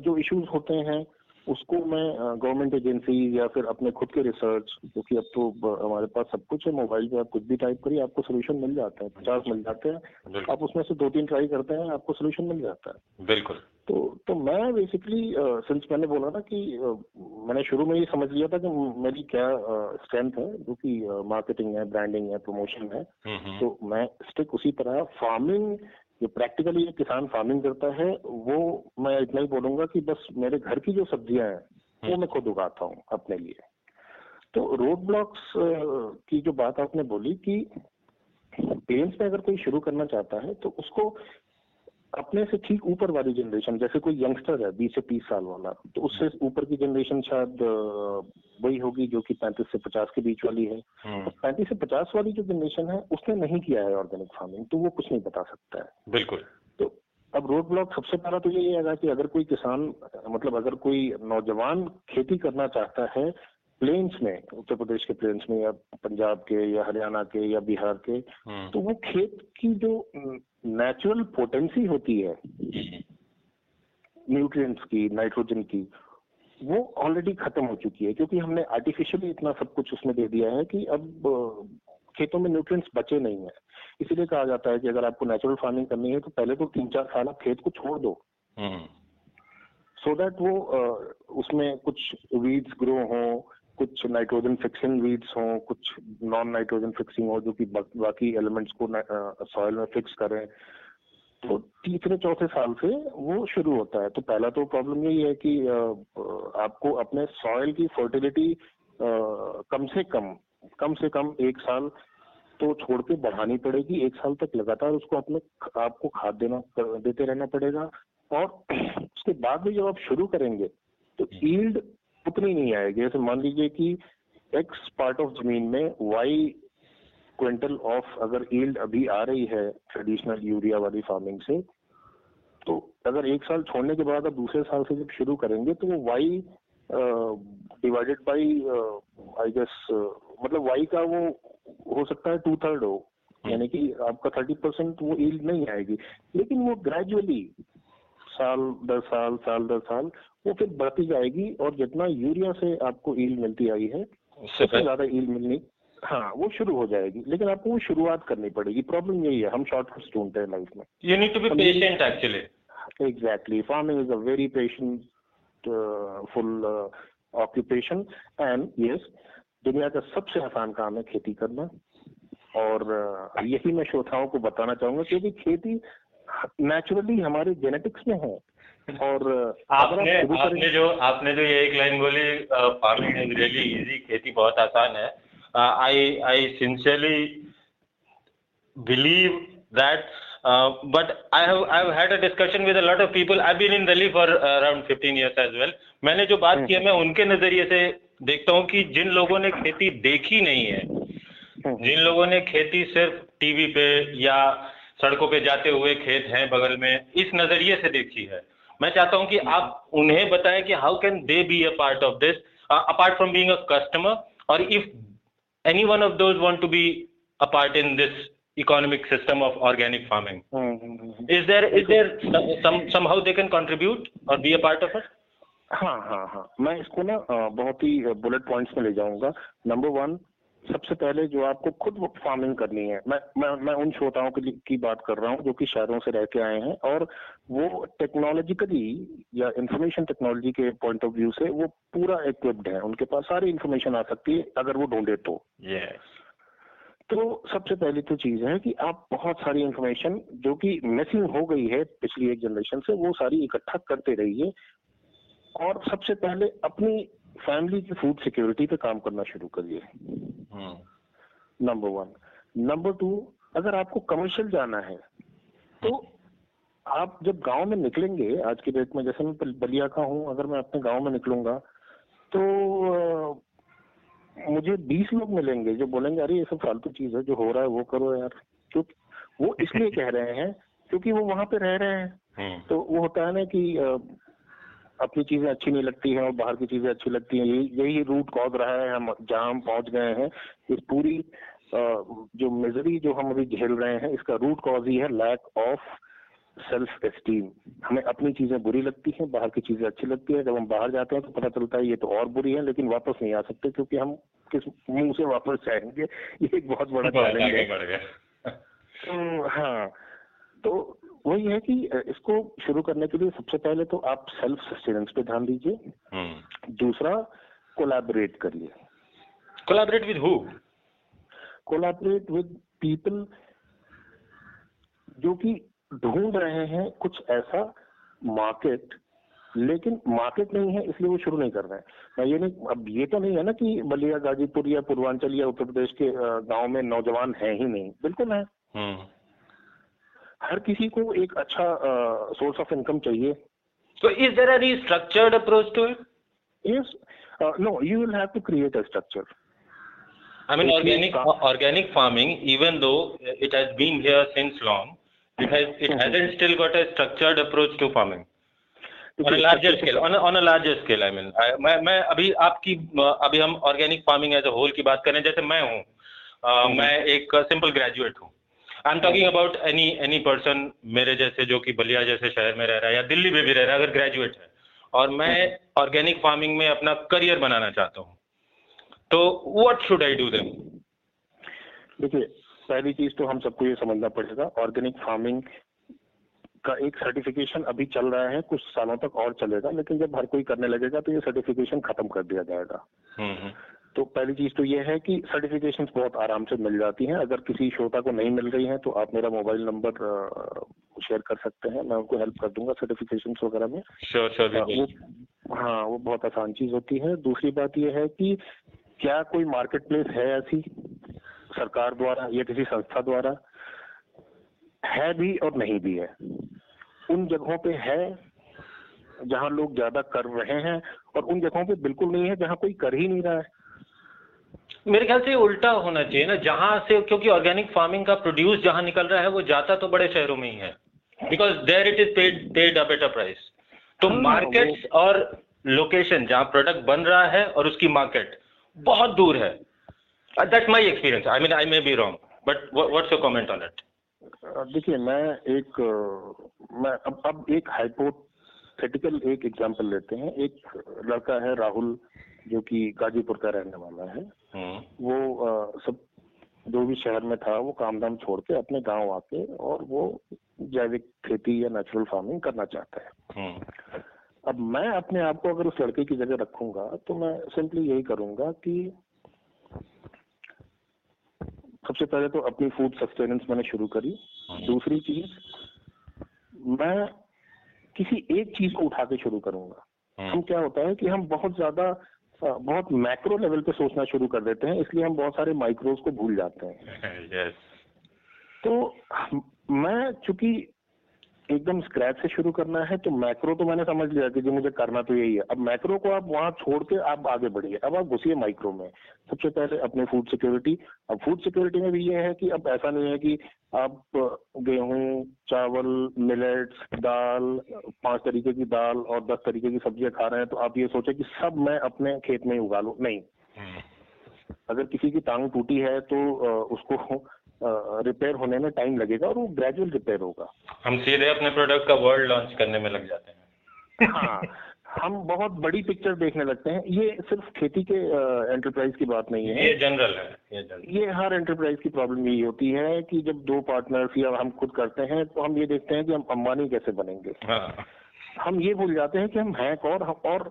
जो इश्यूज़ होते हैं उसको मैं गवर्नमेंट एजेंसी या फिर अपने खुद के रिसर्च क्योंकि अब तो हमारे पास सब कुछ है मोबाइल पे आप कुछ भी टाइप करिए आपको सोल्यूशन मिल जाता है पचास मिल जाते हैं। आप उसमें से दो तीन ट्राई करते हैं आपको सोल्यूशन मिल जाता है। बिल्कुल। तो तो मैं बेसिकली सिंस मैंने बोला ना कि uh, मैंने शुरू में ये समझ लिया था कि मेरी क्या स्ट्रेंथ uh, है जो कि मार्केटिंग है ब्रांडिंग है प्रमोशन है। हम्म, हम्म। तो मैं स्टिक उसी तरह फ़ार्मिंग जो प्रैक्टिकली ये किसान फ़ार्मिंग करता है वो मैं इतना ही बोलूँगा कि बस मेरे घर की जो सब्ज़ियाँ हैं वो हम्म। मैं खुद उगाता हूँ अपने लिए तो रोड ब्लॉक्स की जो बात आपने बोली कि प्लेन्स में अगर कोई शुरू करना चाहता है तो उसको अपने से ठीक ऊपर वाली जनरेशन जैसे कोई यंगस्टर है बीस से तीस साल वाला तो उससे ऊपर की जनरेशन शायद वही होगी जो कि पैंतीस से पचास के बीच वाली है। हम्म। तो पैंतीस से पचास वाली जो जनरेशन है उसने नहीं किया है ऑर्गेनिक फ़ार्मिंग तो वो कुछ नहीं बता सकता है। बिल्कुल। तो अब रोड ब्लॉक सबसे पहला तो यही है कि अगर कोई किसान मतलब अगर कोई नौजवान खेती करना चाहता है प्लेन्स में उत्तर प्रदेश के प्लेन्स में या पंजाब के या हरियाणा के या बिहार के हम्म। तो वो खेत की जो नेचुरल पोटेंसी होती है न्यूट्रिएंट्स की नाइट्रोजन की वो ऑलरेडी खत्म हो चुकी है क्योंकि हमने आर्टिफिशियली इतना सब कुछ उसमें दे दिया है कि अब खेतों में न्यूट्रिएंट्स बचे नहीं है इसीलिए कहा जाता है कि अगर आपको नेचुरल फ़ार्मिंग करनी है तो पहले तो तीन चार साल आप खेत को छोड़ दो सो हम्म। दैट वो उसमें कुछ वीड्स ग्रो हो कुछ नाइट्रोजन फिक्सिंग वीड्स हो कुछ नॉन नाइट्रोजन फिक्सिंग हो जो कि बाकी एलिमेंट्स को सॉइल में फिक्स करें तो तीसरे चौथे साल से वो शुरू होता है। तो पहला तो प्रॉब्लम यही है कि आपको अपने सॉइल की फर्टिलिटी कम से कम कम से कम एक साल तो छोड़ के बढ़ानी पड़ेगी। एक साल तक लगातार उसको अपने आपको खाद देना देते रहना पड़ेगा। और उसके बाद में जब आप शुरू करेंगे तो ईल्ड उतनी नहीं आएगी। जैसे मान लीजिए कि एक्स पार्ट ऑफ़ ज़मीन में वाई क्विंटल ऑफ़ अगर ईल्ड अभी आ रही है ट्रेडिशनल यूरिया वाली फ़ार्मिंग से तो अगर एक साल छोड़ने के बाद आप दूसरे साल से जब शुरू करेंगे तो वो Y divided by I guess मतलब वाई का वो हो सकता है टू थर्ड हो। हम्म। यानी कि आपका थर्टी परसेंट वो ईल्ड नहीं आएगी। लेकिन वो ग्रेजुअली साल दर साल साल दर साल वो फिर बढ़ती जाएगी और जितना यूरिया से आपको ईल मिलती आई है उससे ज़्यादा ईल मिलनी हाँ वो शुरू हो जाएगी। लेकिन आपको वो शुरुआत करनी पड़ेगी। प्रॉब्लम यही है हम शॉर्टकट्स ढूंढते हैं लाइफ में। You need to be patient actually exactly farming is a very patient full occupation and yes दुनिया का सबसे आसान काम है खेती करना। और uh, यही मैं श्रोताओं को बताना चाहूँगा क्योंकि खेती नेचुरली हमारे जेनेटिक्स में है। और आपने आपने जो आपने जो ये एक लाइन बोली फ़ार्मिंग इज़ रियली इजी खेती बहुत आसान है। I I sincerely believe that but I have I have had a discussion with a lot of people I been in Delhi for around 15 years as well मैंने जो बात की है मैं उनके नज़रिए से देखता हूँ कि जिन लोगों ने खेती देखी नहीं है हम्म। जिन लोगों ने खेती सिर्फ़ टीवी पे या सड़कों पे जाते हुए खेत हैं बगल में इस नज़रिए से देखी है। मैं चाहता हूँ कि आप उन्हें बताएँ कि how can they be a part of this apart from being a customer और if any one of those want to be a part in this economic system of organic farming. Mm-hmm. is there is there some somehow they can contribute or be a part of it? हाँ हाँ हाँ। मैं इसको ना बहुत ही bullet points में ले जाऊँगा। नंबर वन सबसे पहले जो आपको खुद फ़ार्मिंग करनी है मैं मैं मैं उन श्रोताओं की, की बात कर रहा हूँ जो कि शहरों से रह के आए हैं और वो टेक्नोलॉजिकली या इंफॉर्मेशन टेक्नोलॉजी के पॉइंट ऑफ़ व्यू से वो पूरा इक्विप्ड है। उनके पास सारी इंफॉर्मेशन आ सकती है अगर वो ढूंढे तो। Yes. तो सबसे पहली तो चीज़ है कि आप बहुत सारी इंफॉर्मेशन जो कि मिसिंग हो गई है पिछली एक जनरेशन से वो सारी इकट्ठा करते रहिए। और सबसे पहले अपनी फैमिली की फ़ूड सिक्योरिटी पे काम करना शुरू करिए। नंबर वन नंबर टू अगर आपको कमर्शियल जाना है तो आप जब गाँव में निकलेंगे आज की डेट में जैसे मैं बलिया का हूँ अगर मैं अपने गाँव में निकलूँगा तो मुझे बीस लोग मिलेंगे जो बोलेंगे अरे ये सब फालतू चीज़ है जो हो रहा है वो करो यार। क्योंकि वो इसलिए कह रहे हैं क्योंकि वो वहाँ पे रह रहे हैं। हम्म। तो वो होता है ना कि अपनी चीज़ें अच्छी नहीं लगती हैं और बाहर की चीज़ें अच्छी लगती हैं। यही यही रूट कॉज रहा है हम जहाँ हम पहुँच गए हैं। इस पूरी जो मिजरी जो हम अभी झेल रहे हैं इसका रूट कॉज ही है लैक ऑफ़ सेल्फ एस्टीम हमें अपनी चीज़ें बुरी लगती हैं बाहर की चीज़ें अच्छी लगती है। जब हम बाहर जाते हैं तो पता चलता है ये तो और बुरी है लेकिन वापस नहीं आ सकते क्योंकि हम किस मुँह से वापस जाएँगे ये एक बहुत बड़ा चैलेंज है। तो हाँ तो वही है कि इसको शुरू करने के लिए सबसे पहले तो आप सेल्फ सस्टेनेंस पे ध्यान दीजिए। हम्म। दूसरा कोलैबोरेट करिए। Collaborate with who collaborate with people जो कि ढूंढ रहे हैं कुछ ऐसा मार्केट लेकिन मार्केट नहीं है इसलिए वो शुरू नहीं कर रहे हैं। मैं ये नहीं अब ये तो नहीं है ना कि बलिया गाजीपुर या पूर्वांचल या उत्तर प्रदेश के गाँव में नौजवान है ही नहीं। बिल्कुल है। हम्म। हर किसी को एक अच्छा सोर्स ऑफ़ इनकम चाहिए। तो is there any structured approach to it yes no you will have to create a structure I mean organic organic farming even though it has been here since long it has it hasn't still got a structured approach to farming अभी हम organic farming as a whole की बात करें जैसे मैं हूँ हम्म। मैं एक सिंपल ग्रेजुएट हूँ। I am talking about any any person मेरे जैसे जो कि बलिया जैसे शहर में रह रहा है या दिल्ली में भी रह रहा है अगर ग्रेजुएट है। और मैं ऑर्गेनिक फ़ार्मिंग में अपना करियर बनाना चाहता हूँ। तो what should I do them देखिए पहली चीज़ तो हम सबको ये समझना पड़ेगा ऑर्गेनिक फ़ार्मिंग का एक सर्टिफिकेशन अभी चल रहा है कुछ सालों तक और चलेगा लेकिन जब हर कोई करने लगेगा तो ये सर्टिफिकेशन खत्म कर दिया जाएगा। हम्म, हम्म। तो पहली चीज़ तो ये है कि सर्टिफिकेशन बहुत आराम से मिल जाती हैं। अगर किसी श्रोता को नहीं मिल रही है तो आप मेरा मोबाइल नंबर शेयर कर सकते हैं। मैं उनको हेल्प कर दूँगा सर्टिफिकेशन वगैरह में। Sure, sure, वो हाँ वो बहुत आसान चीज़ होती है। दूसरी बात यह है कि क्या कोई मार्केट प्लेस है ऐसी सरकार द्वारा या किसी संस्था द्वारा? है भी और नहीं भी है। उन जगहों पे है जहाँ लोग ज़्यादा कर रहे हैं और उन जगहों पे बिल्कुल नहीं है जहाँ कोई कर ही नहीं रहा है। मेरे ख्याल से उल्टा होना चाहिए ना जहाँ से क्योंकि ऑर्गेनिक फ़ार्मिंग का प्रोड्यूस जहाँ निकल रहा है वो जाता तो बड़े शहरों में ही है। Because there it is paid paid a better price तो मार्केट्स हाँ, और लोकेशन जहाँ प्रोडक्ट बन रहा है और उसकी मार्केट बहुत दूर है। That my experience I mean I may be wrong but what's your comment on it देखिए मैं एक मैं अब अब एक हाइपोथेटिकल एक एग्जांपल लेते हैं एक लड़का है राहुल जो कि गाजीपुर का रहने वाला है हम्म। वो आ, सब जो भी शहर में था वो काम धाम छोड़ के अपने गाँव आके और वो जैविक खेती या नेचुरल फ़ार्मिंग करना चाहता है हम्म। अब मैं अपने आप को अगर उस लड़के की जगह रखूँगा तो मैं सिंपली यही करूँगा कि सबसे पहले तो अपनी फ़ूड सस्टेनेंस मैंने शुरू करी हम्म। दूसरी चीज़ मैं किसी एक चीज़ को उठा के शुरू करूँगा। हम क्या होता है कि हम बहुत ज़्यादा बहुत मैक्रो लेवल पे सोचना शुरू कर देते हैं इसलिए हम बहुत सारे माइक्रोज को भूल जाते हैं। Yes. तो मैं चूँकि एकदम स्क्रैच से शुरू करना है तो मैक्रो तो मैंने समझ लिया कि जो मुझे करना तो यही है। अब मैक्रो को आप वहाँ छोड़ के आप आगे बढ़िए। अब आप घुसिए माइक्रो में। सबसे पहले अपने फ़ूड सिक्योरिटी अब फ़ूड सिक्योरिटी में भी ये है कि अब ऐसा नहीं है कि आप गेहूँ चावल मिलेट्स दाल पाँच तरीके की दाल और दस तरीके की सब्ज़ियाँ खा रहे हैं तो आप ये सोचे कि सब मैं अपने खेत में उगा लू। नहीं। हम्म। अगर किसी की टांग टूटी है तो उसको रिपेयर होने में टाइम लगेगा और वो ग्रेजुअल रिपेयर होगा। हम सीधे अपने प्रोडक्ट का वर्ल्ड लॉन्च करने में लग जाते हैं। हाँ हम बहुत बड़ी पिक्चर देखने लगते हैं। ये सिर्फ़ खेती के एंटरप्राइज की बात नहीं है। ये जनरल है ये जनरल ये हर एंटरप्राइज की प्रॉब्लम यही होती है कि जब दो पार्टनर्स या हम खुद करते हैं तो हम ये देखते हैं कि हम अंबानी कैसे बनेंगे। हाँ। हम ये भूल जाते हैं कि हम हैं कौन और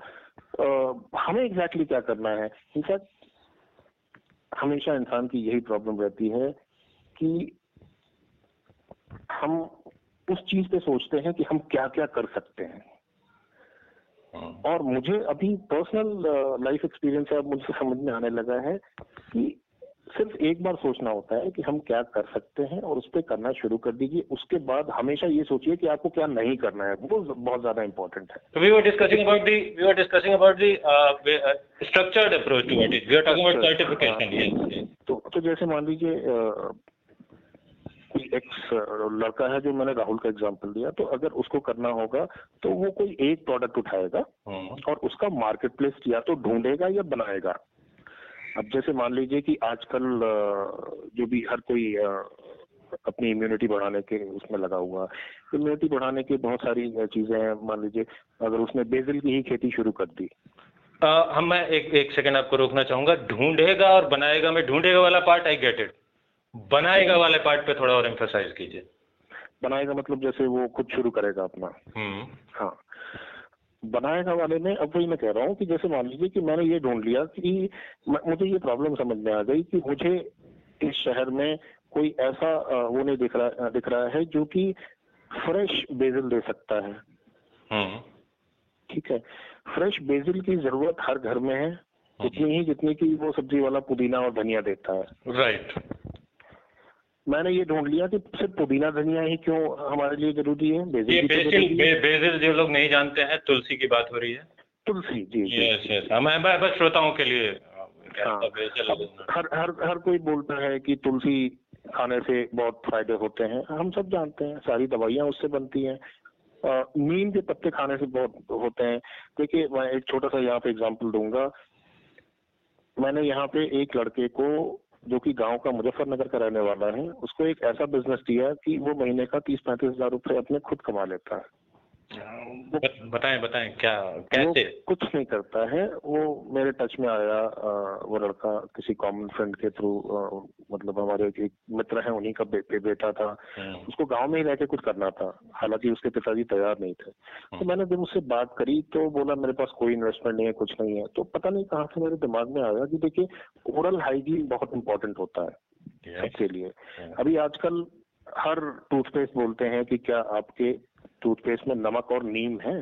आ, हमें एग्जैक्टली क्या करना है। इनफैक्ट हमेशा इंसान की यही प्रॉब्लम रहती है कि हम उस चीज़ पे सोचते हैं कि हम क्या क्या कर सकते हैं। हाँ। और मुझे अभी पर्सनल लाइफ एक्सपीरियंस है अब मुझे समझ में आने लगा है कि सिर्फ़ एक बार सोचना होता है कि हम क्या कर सकते हैं और उस पर करना शुरू कर दीजिए। उसके बाद हमेशा ये सोचिए कि आपको क्या नहीं करना है। वो बहुत ज़्यादा इंपॉर्टेंट है। तो we were discussing about the we were discussing about the structured approach to it we are talking about certification तो तो जैसे मान लीजिए कोई एक्स लड़का है जो मैंने राहुल का एग्ज़ाम्पल दिया तो अगर उसको करना होगा तो वो कोई एक प्रोडक्ट उठाएगा हम्म। और उसका मार्केट प्लेस या तो ढूंढेगा या बनाएगा। अब जैसे मान लीजिए कि आजकल जो भी हर कोई अपनी इम्यूनिटी बढ़ाने के उसमें लगा हुआ इम्यूनिटी बढ़ाने की बहुत सारी चीज़ें हैं। मान लीजिए अगर उसने बेजल की ही खेती शुरू कर दी। आ, हम मैं एक एक सेकंड आपको रोकना चाहूँगा। ढूंढेगा और बनाएगा मैं ढूंढेगा वाला पार्ट आई गेट इट बनाएगा वाले पार्ट पे थोड़ा और एम्फोसाइज कीजिए। बनाएगा मतलब जैसे वो खुद शुरू करेगा अपना। हम्म। हाँ। बनाएगा वाले में अब वही मैं कह रहा हूँ कि जैसे मान लीजिए कि मैंने ये ढूंढ लिया कि मुझे ये प्रॉब्लम समझ में आ गई कि मुझे इस शहर में कोई ऐसा वो नहीं दिख रहा दिख रहा है जो कि फ्रेश बेजल दे सकता है। हम्म। ठीक है। फ्रेश बेजल की ज़रूरत हर घर में है उतनी ही जितनी की वो सब्ज़ी वाला पुदीना और धनिया देता है। राइट मैंने ये ढूंढ लिया कि सिर्फ़ पुदीना धनिया ही क्यों हमारे लिए ज़रूरी है? बेजल ये तो बेसिल बे, बेसिल जो लोग नहीं जानते हैं तुलसी की बात हो रही है। तुलसी जी जी यस यस बस श्रोताओं के लिए हाँ हर हर हर कोई बोलता है कि तुलसी खाने से बहुत फ़ायदे होते हैं। हम सब जानते हैं सारी दवाइयाँ उससे बनती हैं। नीम के पत्ते खाने से बहुत होते हैं। देखिए मैं एक छोटा सा यहाँ पे एग्जांपल दूँगा। मैंने यहाँ पे एक लड़के को जो कि गाँव का मुजफ्फरनगर का रहने वाला है, उसको एक ऐसा बिज़नेस दिया कि वो महीने का तीस पैंतीस हज़ार रुपए अपने खुद कमा लेता है। बताएँ बताएँ क्या कैसे? कुछ नहीं करता है। वो मेरे टच में आया वो लड़का किसी कॉमन फ्रेंड के थ्रू मतलब हमारे एक मित्र हैं उन्हीं का बे, बेटा था। हम्म, उसको गाँव में ही रह के कुछ करना था। हालाँकि उसके पिताजी तैयार नहीं थे। तो हम्म। मैंने जब उससे बात करी तो बोला मेरे पास कोई इन्वेस्टमेंट नहीं है कुछ नहीं है। तो पता नहीं कहाँ से मेरे दिमाग में आया कि देखिए ओरल हाइजीन बहुत इंपॉर्टेंट होता है सबके लिए। अभी आजकल हर टूथपेस्ट बोलते हैं कि क्या आपके टूथपेस्ट में नमक और नीम है।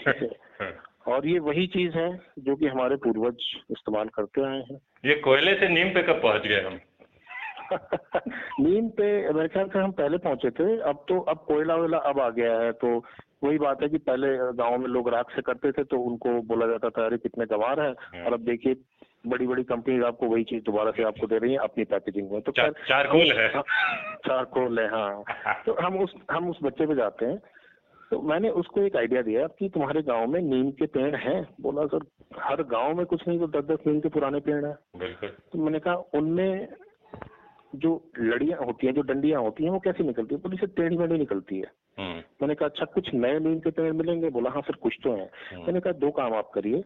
ठीक है। और ये वही चीज़ है जो कि हमारे पूर्वज इस्तेमाल करते आए हैं। ये कोयले से नीम पे कब पहुँच गए हम? नीम पे मेरे ख्याल से हम पहले पहुँचे थे अब तो अब कोयला वोयला अब आ गया है तो वही बात है कि पहले गाँव में लोग राख से करते थे तो उनको बोला जाता था अरे कितने गंवार है। और अब देखिए बड़ी बड़ी कंपनी आपको वही चीज़ दोबारा से आपको दे रही है अपनी पैकेजिंग में तो चा, चारकोल है। हाँ, चारकोल है हाँ। तो हम उस हम उस बच्चे पे जाते हैं। तो मैंने उसको एक आइडिया दिया कि तुम्हारे गाँव में नीम के पेड़ हैं। बोला सर हर गाँव में कुछ नहीं तो दस दस नीम के पुराने पेड़ हैं। तो मैंने कहा उनमें जो लड़ियाँ होती हैं जो डंडियाँ होती हैं वो कैसे निकलती है? बोली से टेढ़ी मेढ़ी निकलती है। हम्म, मैंने कहा अच्छा कुछ नए नीम के पेड़ मिलेंगे? बोला हाँ सर कुछ तो हैं। हम्म। मैंने कहा दो काम आप करिए।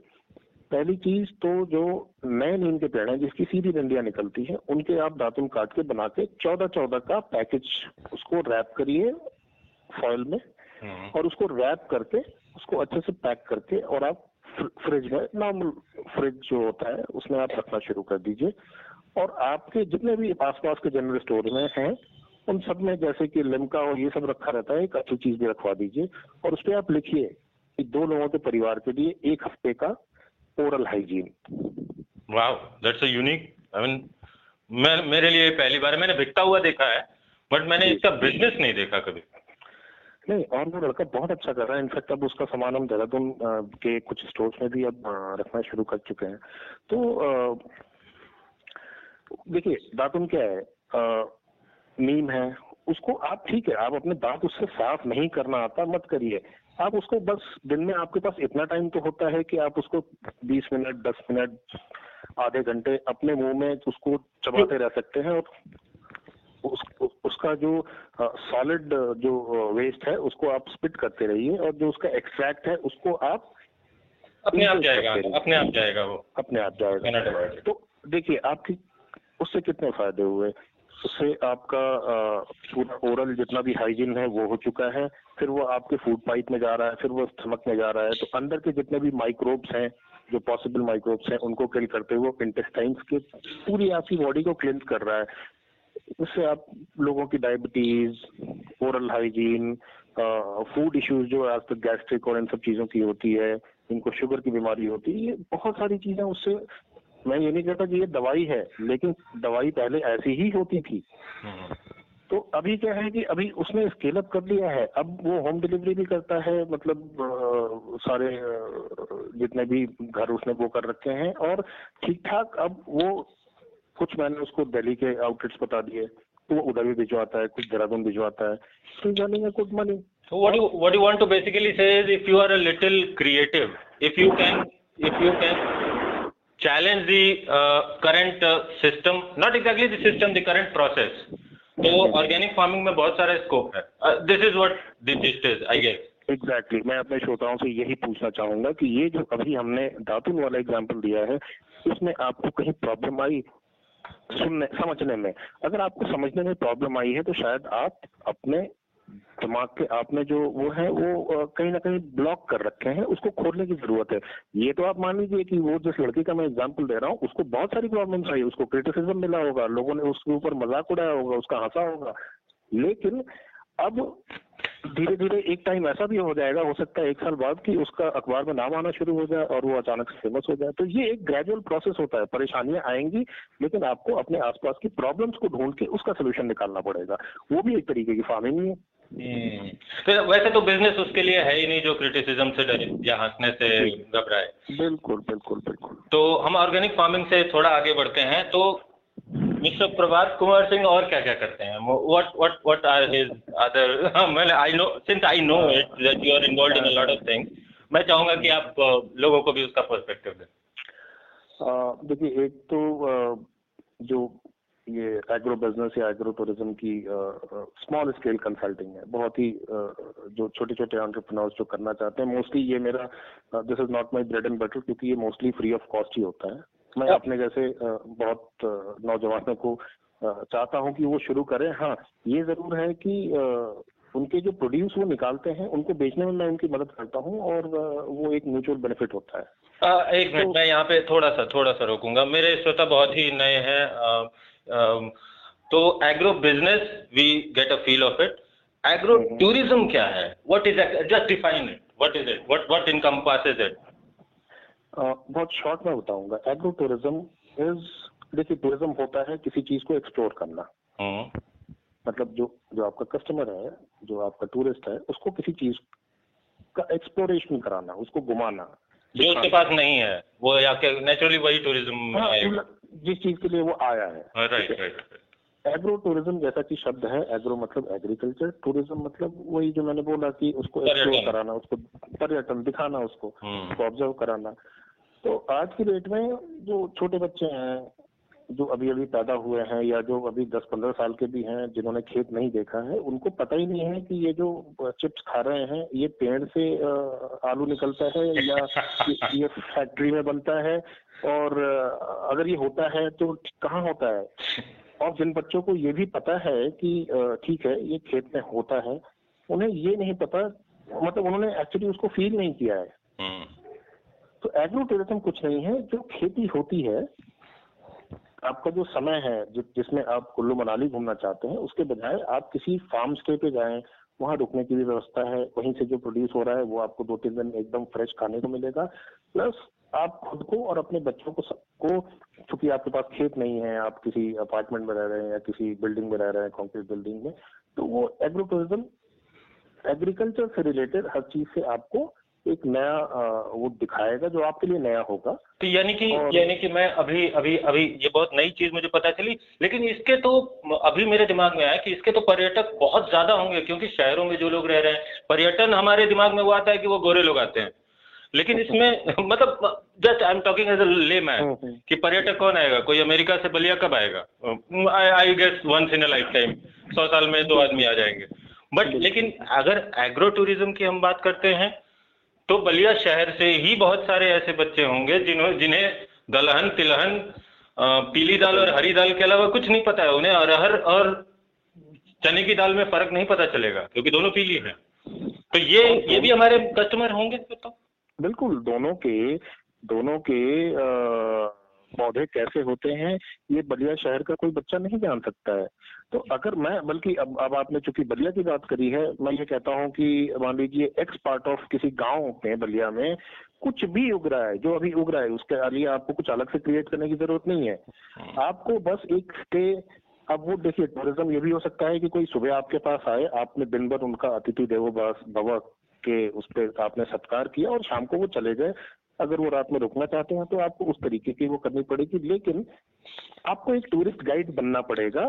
पहली चीज़ तो जो नए नीम के पेड़ हैं जिसकी सीधी डंडियाँ निकलती हैं उनके आप दातुन काट के बना के चौदह चौदह का पैकेज उसको रैप करिए फॉइल में हम्म, और उसको रैप करके उसको अच्छे से पैक करके और आप फ्रिज में नॉर्मल फ्रिज जो होता है उसमें आप रखना शुरू कर दीजिए। और आपके जितने भी आसपास के जनरल स्टोर में हैं उन सब में जैसे कि लिमका और ये सब रखा रहता है एक अच्छी चीज़ भी रखवा दीजिए। और उस पर आप लिखिए कि दो लोगों के परिवार के लिए एक हफ़्ते का oral hygiene wow that's a unique I mean मैं मेरे लिए पहली बार मैंने बिकता हुआ देखा है बट मैंने इसका बिज़नेस नहीं देखा कभी। नहीं और वो लड़का बहुत अच्छा कर रहा है इनफैक्ट अब उसका सामान हम देहरादून के कुछ स्टोर्स में भी अब रखना शुरू कर चुके हैं। तो देखिए दातुन क्या है अ, नीम है उसको आप ठीक है आप अपने दांत उससे साफ़ नहीं करना आता मत करिए। आप उसको बस दिन में आपके पास इतना टाइम तो होता है कि आप उसको 20 मिनट 10 मिनट आधे घंटे अपने मुँह में उसको चबाते रह सकते हैं और उस, उस, उसका जो सॉलिड जो वेस्ट है उसको आप स्पिट करते रहिए और जो उसका एक्सट्रैक्ट है उसको आप अपने आप जाएगा अपने आप जाएगा वो। अपने आप जाएगा। तो देखिए आपकी उससे कितने फ़ायदे हुए? उससे आपका पूरा ओरल जितना भी हाइजीन है वो हो चुका है। फिर वो आपके फ़ूड पाइप में जा रहा है फिर वो स्टमक में जा रहा है तो अंदर के जितने भी माइक्रोब्स हैं जो पॉसिबल माइक्रोब्स हैं उनको किल करते हुए इंटेस्टाइन्स के पूरी आपकी बॉडी को क्लिन कर रहा है। उससे आप लोगों की diabetes oral hygiene food issues जो आज तक गैस्ट्रिक और इन सब चीज़ों की होती है इनको शुगर की बीमारी होती है ये बहुत सारी चीज़ें उससे मैं ये नहीं कहता कि ये दवाई है लेकिन दवाई पहले ऐसी ही होती थी। हम्म, तो अभी क्या है कि अभी उसने स्केल अप कर लिया है अब वो होम डिलीवरी भी करता है मतलब अ, सारे जितने भी घर उसने वो कर रखे हैं और ठीक ठाक अब वो कुछ मैंने उसको दिल्ली के आउटलेट्स बता दिए तो वो उधर भी भिजवाता है कुछ देहरादून भिजवाता है तो रनिंग है good money So what you what you want to basically say is if you are a little creative, if you can if you can challenge the uh, current uh, system, not exactly the system, the current process. तो organic farming में बहुत सारा scope है। This is what this is I guess exactly मैं अपने श्रोताओं से यही पूछना चाहूँगा कि ये जो अभी हमने दातुन वाला एग्ज़ाम्पल दिया है इसमें आपको कहीं प्रॉब्लम आई सुनने समझने में? अगर आपको समझने में प्रॉब्लम आई है तो शायद आप अपने दिमाग के आपने जो वो है, वो कहीं ना कहीं ब्लॉक कर रखे हैं, उसको खोलने की ज़रूरत है। ये तो आप मान लीजिए कि वो जिस लड़की का मैं एग्जांपल दे रहा हूँ, उसको बहुत सारी प्रॉब्लम्स आई, उसको क्रिटिसिज्म मिला होगा, लोगों ने उसके ऊपर मज़ाक उड़ाया होगा, उसका हंसा होगा। लेकिन अब धीरे धीरे एक टाइम ऐसा भी हो जाएगा, हो सकता है एक साल बाद कि उसका अखबार में नाम आना शुरू हो जाए और वो अचानक से फ़ेमस हो जाए। तो ये एक ग्रेजुअल प्रोसेस होता है, परेशानियाँ आएँगी, लेकिन आपको अपने आसपास की प्रॉब्लम्स को ढूंढ के उसका सोल्यूशन निकालना पड़ेगा। वो भी एक तरीके की फ़ार्मिंग ही। तो वैसे तो बिज़नेस उसके लिए है ही नहीं जो क्रिटिसिज्म से डरे या हंसने से घबराए। बिल्कुल बिल्कुल बिल्कुल। तो हम ऑर्गेनिक फ़ार्मिंग से थोड़ा आगे बढ़ते हैं। तो मिस्टर प्रभात कुमार सिंह और क्या क्या करते हैं? What what what are his other मैंने I know since I know it that you are involved in a lot of things मैं चाहूँगा कि आप लोगों को भी उसका पर्सपेक्टिव दें। देखिए एक तो जो ये एग्रो बिज़नेस या एग्रो टूरिज़्म की स्मॉल स्केल कंसल्टिंग है। बहुत ही uh, जो छोटे छोटे एंटरप्रेन्योर्स जो करना चाहते हैं मोस्टली ये मेरा this is not my bread and butter क्योंकि ये मोस्टली फ्री ऑफ़ कॉस्ट ही होता है। मैं अपने जैसे uh, बहुत नौजवानों को चाहता हूँ कि वो शुरू करें। हाँ ये ज़रूर है कि उनके जो प्रोड्यूस वो निकालते हैं उनको बेचने में मैं उनकी मदद करता हूँ और वो एक म्यूचुअल बेनिफिट होता है। आ, एक मिनट तो, मैं यहाँ पे थोड़ा सा थोड़ा सा रोकूँगा। मेरे श्रोता बहुत ही नए हैं Um, तो agro business we get a feel of it agro tourism क्या है? What is just define it what is it what what encompasses it बहुत शॉर्ट में बताऊँगा. एग्रो टूरिज़्म इज़ देखिए टूरिज़्म होता है किसी चीज़ को एक्सप्लोर करना। hmm. मतलब जो जो आपका कस्टमर है जो आपका टूरिस्ट है उसको किसी चीज़ का एक्सप्लोरेशन कराना उसको घुमाना। जो उसके पास नहीं है वो या नेचुरली वही टूरिज़्म हाँ, जिस चीज़ के लिए वो आया है। राइट राइट एग्रो टूरिज़्म जैसा कि शब्द है एग्रो मतलब एग्रीकल्चर टूरिज़्म मतलब वही जो मैंने बोला कि उसको एक्सप्लोर कराना उसको पर्यटन दिखाना उसको हम्म। उसको ऑब्ज़र्व कराना। तो आज की डेट में जो छोटे बच्चे हैं जो अभी अभी पैदा हुए हैं या जो अभी 10-15 साल के भी हैं जिन्होंने खेत नहीं देखा है उनको पता ही नहीं है कि ये जो चिप्स खा रहे हैं ये पेड़ से आलू निकलता है या ये फैक्ट्री में बनता है? और अगर ये होता है तो कहाँ होता है? और जिन बच्चों को ये भी पता है कि ठीक है ये खेत में होता है उन्हें ये नहीं पता मतलब उन्होंने एक्चुअली उसको फील नहीं किया है। हम्म। तो एग्रो टूरिज़्म कुछ नहीं है जो खेती होती है आपका जो समय है जि, जिसमें आप कुल्लू मनाली घूमना चाहते हैं उसके बजाय आप किसी फार्म स्टे पे जाएँ वहाँ रुकने की भी व्यवस्था है वहीं से जो प्रोड्यूस हो रहा है वो आपको दो तीन दिन एकदम फ्रेश खाने को मिलेगा। प्लस आप खुद को और अपने बच्चों को सबको चूँकि आपके पास खेत नहीं है आप किसी अपार्टमेंट में रह रहे हैं या किसी बिल्डिंग में रह रहे हैं कॉन्क्रीट बिल्डिंग में तो वो एग्रो टूरिज़्म एग्रीकल्चर से रिलेटेड हर चीज़ से आपको एक नया वो दिखाएगा जो आपके लिए नया होगा। तो यानी कि यानी कि मैं अभी अभी अभी ये बहुत नई चीज़ मुझे पता चली लेकिन इसके तो अभी मेरे दिमाग में आया कि इसके तो पर्यटक बहुत ज़्यादा होंगे क्योंकि शहरों में जो लोग रह रहे हैं पर्यटन हमारे दिमाग में वो आता है कि वो गोरे लोग आते हैं। लेकिन इसमें मतलब just I am talking as a layman कि पर्यटक कौन आएगा? कोई अमेरिका से बलिया कब आएगा? I I guess once in a lifetime सौ साल में दो आदमी आ जाएँगे। बट लेकिन अगर एग्रो टूरिज़्म की हम बात करते हैं तो बलिया शहर से ही बहुत सारे ऐसे बच्चे होंगे जिन्हों जिन्हें दलहन, तिलहन पीली दाल और हरी दाल के अलावा कुछ नहीं पता है। उन्हें अरहर और चने की दाल में फ़र्क नहीं पता चलेगा, क्योंकि दोनों पीली है। तो ये ये भी हमारे कस्टमर होंगे तो बिल्कुल, दोनों के दोनों के पौधे कैसे होते हैं, ये बलिया शहर का कोई बच्चा नहीं जान सकता है। तो अगर मैं बल्कि अब अब आपने चूँकि बलिया की बात करी है मैं ये कहता हूँ कि मान लीजिए एक्स पार्ट ऑफ़ किसी गाँव में बलिया में कुछ भी उग रहा है जो अभी उग रहा है उसके लिए आपको कुछ अलग से क्रिएट करने की ज़रूरत नहीं है हाँ। आपको बस एक स्टे अब वो देखिए टूरिज़्म ये भी हो सकता है कि कोई सुबह आपके पास आए आपने दिन भर उनका अतिथि देवो भव के उस पर आपने सत्कार किया और शाम को वो चले गए अगर वो रात में रुकना चाहते हैं तो आपको उस तरीके की वो करनी पड़ेगी लेकिन आपको एक टूरिस्ट गाइड बनना पड़ेगा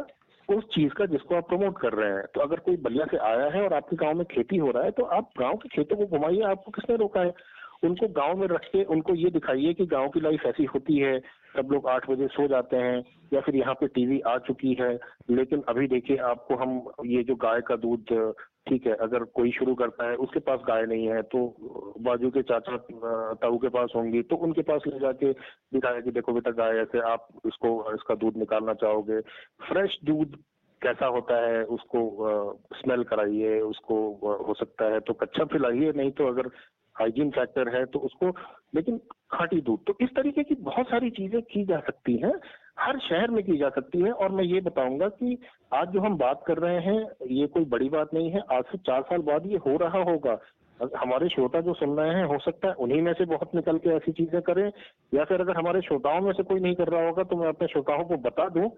उस चीज़ का जिसको आप प्रमोट कर रहे हैं। तो अगर कोई बलिया से आया है और आपके गाँव में खेती हो रहा है तो आप गाँव के खेतों को घुमाइए, आपको किसने रोका है? उनको गाँव में रख के उनको ये दिखाइए कि गाँव की लाइफ ऐसी होती है, सब लोग आठ बजे सो जाते हैं, या फिर यहाँ पे टीवी आ चुकी है, लेकिन अभी देखिए आपको हम ये जो गाय का दूध ठीक है, अगर कोई शुरू करता है, उसके पास गाय नहीं है तो बाजू के चाचा ताऊ के पास होंगी तो उनके पास ले जाके दिखाया कि देखो बेटा गाय ऐसे, आप इसको, इसका दूध निकालना चाहोगे। फ्रेश दूध कैसा होता है, उसको स्मेल कराइए, उसको हो सकता है तो कच्चा पिलाइए, नहीं तो अगर हाइजीन फैक्टर है तो उसको लेकिन खाटी दूध। तो इस तरीके की बहुत सारी चीज़ें की जा सकती हैं, हर शहर में की जा सकती है, और मैं ये बताऊँगा कि आज जो हम बात कर रहे हैं, ये कोई बड़ी बात नहीं है, आज से चार साल बाद ये हो रहा होगा। हमारे श्रोता जो सुन रहे हैं, हो सकता है उन्हीं में से बहुत निकल के ऐसी चीज़ें करें, या फिर अगर हमारे श्रोताओं में से कोई नहीं कर रहा होगा तो मैं अपने श्रोताओं को बता दूँ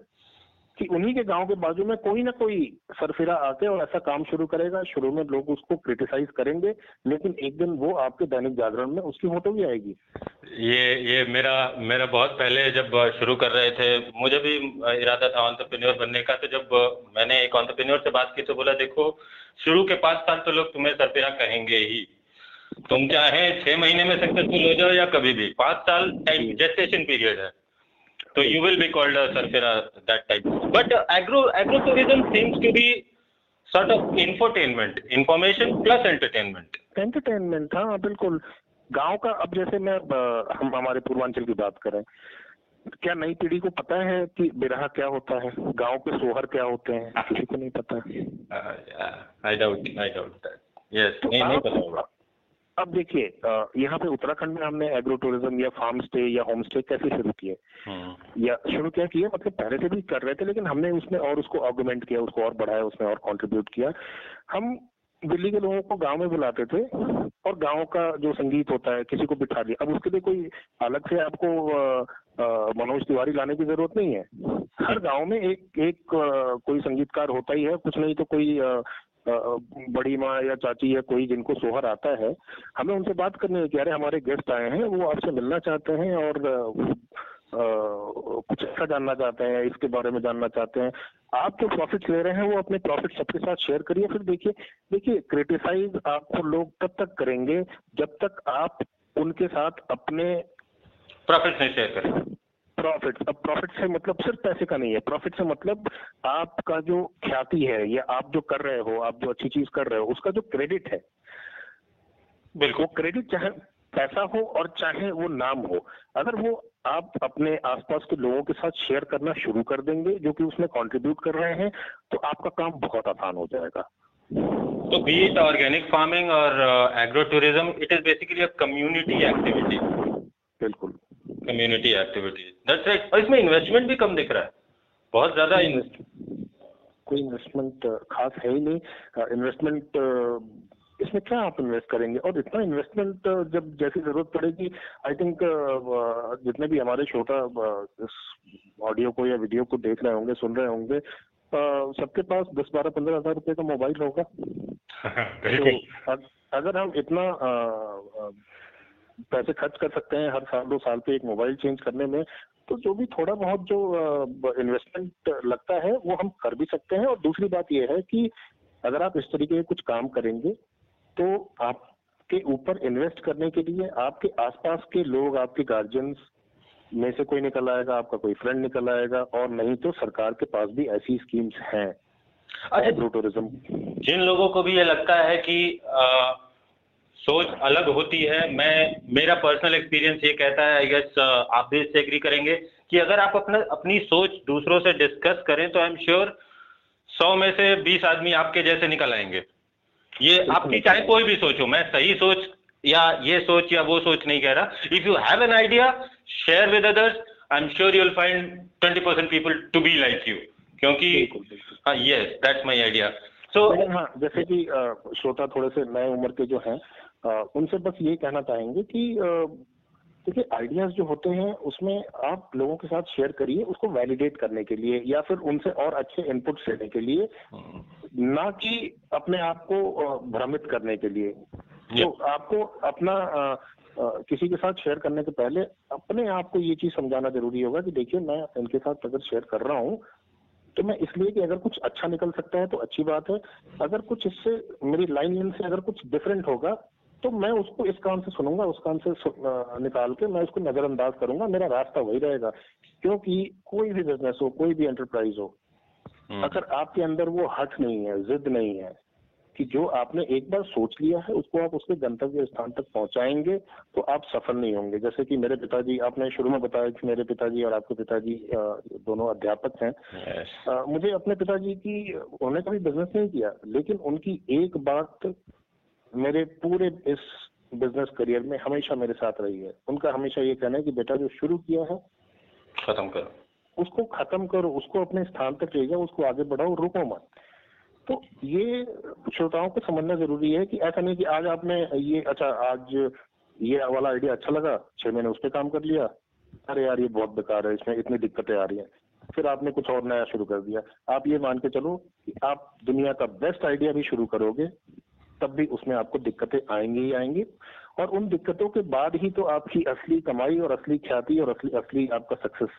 कि उन्हीं के गाँव के बाजू में कोई ना कोई सरफिरा आके और ऐसा काम शुरू करेगा। शुरू में लोग उसको क्रिटिसाइज करेंगे लेकिन एक दिन वो आपके दैनिक जागरण में उसकी फ़ोटो भी आएगी। ये ये मेरा मेरा बहुत पहले जब शुरू कर रहे थे मुझे भी इरादा था ऑन्टरप्रेन्योर बनने का तो जब मैंने एक ऑन्टरप्रेन्योर से बात की तो बोला देखो शुरू के पाँच साल तो लोग तुम्हें सरफिरा कहेंगे ही। तुम चाहे छह महीने में सक्सेसफुल हो जाओ या कभी भी? पाँच साल टाइम जेस्टेशन पीरियड है। So you will be called a surfera that type. But uh, agro agro-tourism seems to be sort of infotainment, information plus entertainment. Entertainment, हाँ बिल्कुल गाँव का अब जैसे मैं हम हमारे पूर्वांचल की बात करें क्या नई पीढ़ी को पता है कि बिरहा क्या होता है गाँव के सोहर क्या होते हैं किसी को नहीं पता I doubt I doubt yes नहीं नहीं पता होगा अब देखिए यहाँ पे उत्तराखंड में हमने एग्रो टूरिज़्म या फार्म स्टे या होम स्टे कैसे शुरू किए? हम्म। या शुरू क्या किया मतलब पहले से भी कर रहे थे लेकिन हमने उसमें और उसको ऑर्गुमेंट किया उसको और बढ़ाया उसमें और कंट्रीब्यूट किया। हम दिल्ली के लोगों को गाँव में बुलाते थे और गाँव का जो संगीत होता है किसी को बिठा दिया। अब उसके लिए कोई अलग से आपको मनोज तिवारी लाने की ज़रूरत नहीं है। हर गाँव में एक एक कोई संगीतकार होता ही है कुछ नहीं तो कोई बड़ी माँ या चाची या कोई जिनको सोहर आता है हमें उनसे बात करनी है कि अरे हमारे गेस्ट आए हैं वो आपसे मिलना चाहते हैं और आ, कुछ ऐसा जानना चाहते हैं इसके बारे में जानना चाहते हैं। आप जो प्रॉफिट ले रहे हैं वो अपने प्रॉफिट सबके साथ शेयर करिए। फिर देखिए देखिए क्रिटिसाइज आपको लोग तब तक करेंगे जब तक आप उनके साथ अपने प्रॉफिट नहीं शेयर करें प्रॉफिट अब प्रॉफिट से मतलब सिर्फ़ पैसे का नहीं है। प्रॉफिट से मतलब आपका जो ख्याति है या आप जो कर रहे हो आप जो अच्छी चीज़ कर रहे हो उसका जो क्रेडिट है। बिल्कुल। क्रेडिट चाहे पैसा हो और चाहे वो नाम हो। अगर वो आप अपने आसपास के लोगों के साथ शेयर करना शुरू कर देंगे जो कि उसमें कंट्रीब्यूट कर रहे हैं तो आपका काम बहुत आसान हो जाएगा। तो बीट ऑर्गेनिक फ़ार्मिंग और agro tourism it is basically a community activity बिल्कुल। कम्युनिटी एक्टिविटीज़ दैट्स राइट और इसमें इन्वेस्टमेंट भी कम दिख रहा है। बहुत ज़्यादा इन्वेस्ट कोई इन्वेस्टमेंट खास है ही नहीं। इन्वेस्टमेंट इसमें क्या आप इन्वेस्ट करेंगे? और इतना इन्वेस्टमेंट जब जैसी ज़रूरत पड़ेगी आई थिंक जितने भी हमारे छोटा इस ऑडियो को या वीडियो को देख रहे होंगे सुन रहे होंगे सबके पास दस बारह पंद्रह हज़ार रुपए का मोबाइल होगा। तो अगर हम इतना पैसे खर्च कर सकते हैं हर साल दो साल पे एक मोबाइल चेंज करने में। तो जो भी थोड़ा बहुत जो इन्वेस्टमेंट लगता है वो हम कर भी सकते हैं। और दूसरी बात यह है कि अगर आप इस तरीके के कुछ काम करेंगे तो आपके ऊपर इन्वेस्ट करने के लिए आपके आसपास के लोग आपके गार्जियंस में से कोई निकल आएगा आपका कोई फ्रेंड निकल आएगा और नहीं तो सरकार के पास भी ऐसी स्कीम्स हैं। अच्छा टूरिज़्म जिन लोगों को भी ये लगता है कि आ, सोच अलग होती है। मैं मेरा पर्सनल एक्सपीरियंस ये कहता है आई गेस uh, आप भी इससे एग्री करेंगे कि अगर आप अपना अपनी सोच दूसरों से डिस्कस करें तो आई एम श्योर सौ में से बीस आदमी आपके जैसे निकल आएँगे। ये आपकी चाहे कोई भी सोच हो मैं सही सोच या ये सोच या वो सोच नहीं कह रहा। If you have an idea share with others I am sure you will find twenty percent people to be like you क्योंकि हाँ yes that's my idea so हाँ जैसे कि श्रोता थोड़े से नए उम्र के जो हैं उनसे बस ये कहना चाहेंगे कि देखिए आइडियाज़ जो होते हैं उसमें आप लोगों के साथ शेयर करिए उसको वैलिडेट करने के लिए या फिर उनसे और अच्छे इनपुट लेने के लिए ना कि अपने आप को भ्रमित करने के लिए। तो आपको अपना आ, आ, किसी के साथ शेयर करने के पहले अपने आप को ये चीज़ समझाना ज़रूरी होगा कि देखिए मैं इनके साथ अगर शेयर कर रहा हूँ तो मैं इसलिए कि अगर कुछ अच्छा निकल सकता है तो अच्छी बात है। अगर कुछ इससे मेरी लाइन से अगर कुछ डिफरेंट होगा तो मैं उसको इस कान से सुनूँगा उस कान से निकाल के मैं उसको नजरअंदाज करूँगा मेरा रास्ता वही रहेगा क्योंकि कोई भी बिज़नेस हो कोई भी एंटरप्राइज हो हम्म। अगर आपके अंदर वो हट नहीं है जिद नहीं है कि जो आपने एक बार सोच लिया है उसको आप उसके गंतव्य स्थान तक पहुंचाएँगे तो आप सफल नहीं होंगे जैसे कि मेरे पिताजी आपने शुरू में बताया कि मेरे पिताजी और आपके पिताजी दोनों अध्यापक हैं yes. मुझे अपने पिताजी की उन्होंने कभी बिज़नेस नहीं किया लेकिन उनकी एक बात मेरे पूरे इस बिज़नेस करियर में हमेशा मेरे साथ रही है। उनका हमेशा ये कहना है कि बेटा जो शुरू किया है खत्म करो। उसको खत्म करो उसको अपने स्थान तक ले जाओ उसको आगे बढ़ाओ रुको मत। तो ये श्रोताओं को समझना ज़रूरी है कि ऐसा नहीं कि आज आपने ये अच्छा आज ये वाला आइडिया अच्छा लगा छह महीने उस पर काम कर लिया। अरे यार ये बहुत बेकार है इसमें इतनी दिक्कतें आ रही हैं। फिर आपने कुछ और नया शुरू कर दिया। आप ये मान के चलो कि आप दुनिया का बेस्ट आइडिया भी शुरू करोगे तब भी उसमें आपको दिक्कतें आएँगी ही आएँगी। और उन दिक्कतों के बाद ही तो आपकी असली कमाई और असली ख्याति और असली असली आपका सक्सेस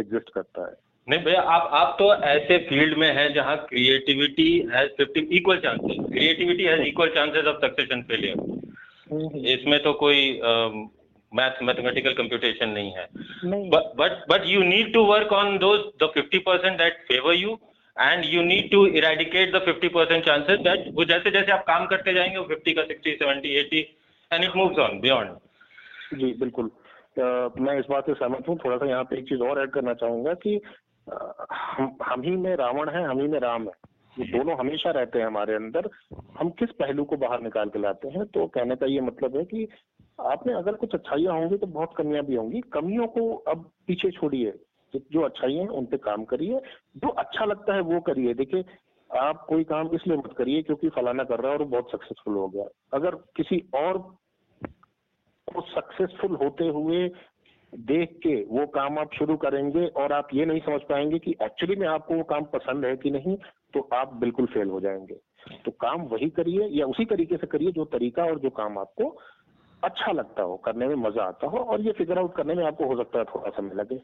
एग्जिस्ट करता है। नहीं भैया आप आप तो ऐसे फ़ील्ड में हैं जहाँ creativity has fifty equal chances creativity has equal chances of success and failure इसमें तो कोई मैथ मैथमेटिकल कंप्यूटेशन नहीं है। But but you need to work on those the fifty percent that favour you and you need to eradicate the fifty percent chances that वो जैसे जैसे आप काम करते जाएँगे, वो फिफ्टी का sixty seventy eighty and it moves on beyond जी, बिल्कुल। मैं इस बात से सहमत हूँ। थोड़ा सा यहाँ पे एक चीज़ और ऐड करना चाहूँगा कि हम हम ही में रावण है, हम ही में राम है। ये दोनों हमेशा रहते हैं हमारे अंदर। हम किस पहलू को बाहर निकाल के लाते हैं? तो कहने का ये मतलब है कि आपने अगर कुछ अच्छाइयाँ होंगी तो बहुत कमियाँ भी होंगी। कमियों को अब पीछे छोड़िए। जो अच्छाइयाँ हैं, उन पे काम करिए। जो अच्छा लगता है, वो करिए। देखिए, आप कोई काम इसलिए मत करिए क्योंकि फलाना कर रहा है और बहुत सक्सेसफुल हो गया। अगर किसी और को सक्सेसफुल होते हुए देख के वो काम आप शुरू करेंगे और आप ये नहीं समझ पाएँगे कि एक्चुअली में आपको वो काम पसंद है कि नहीं तो आप बिल्कुल फेल हो जाएँगे। तो काम वही करिए या उसी तरीके से करिए जो तरीका और जो काम आपको अच्छा लगता हो, करने में मज़ा आता हो और ये फिगर आउट करने में आपको हो सकता है थोड़ा समय लगे।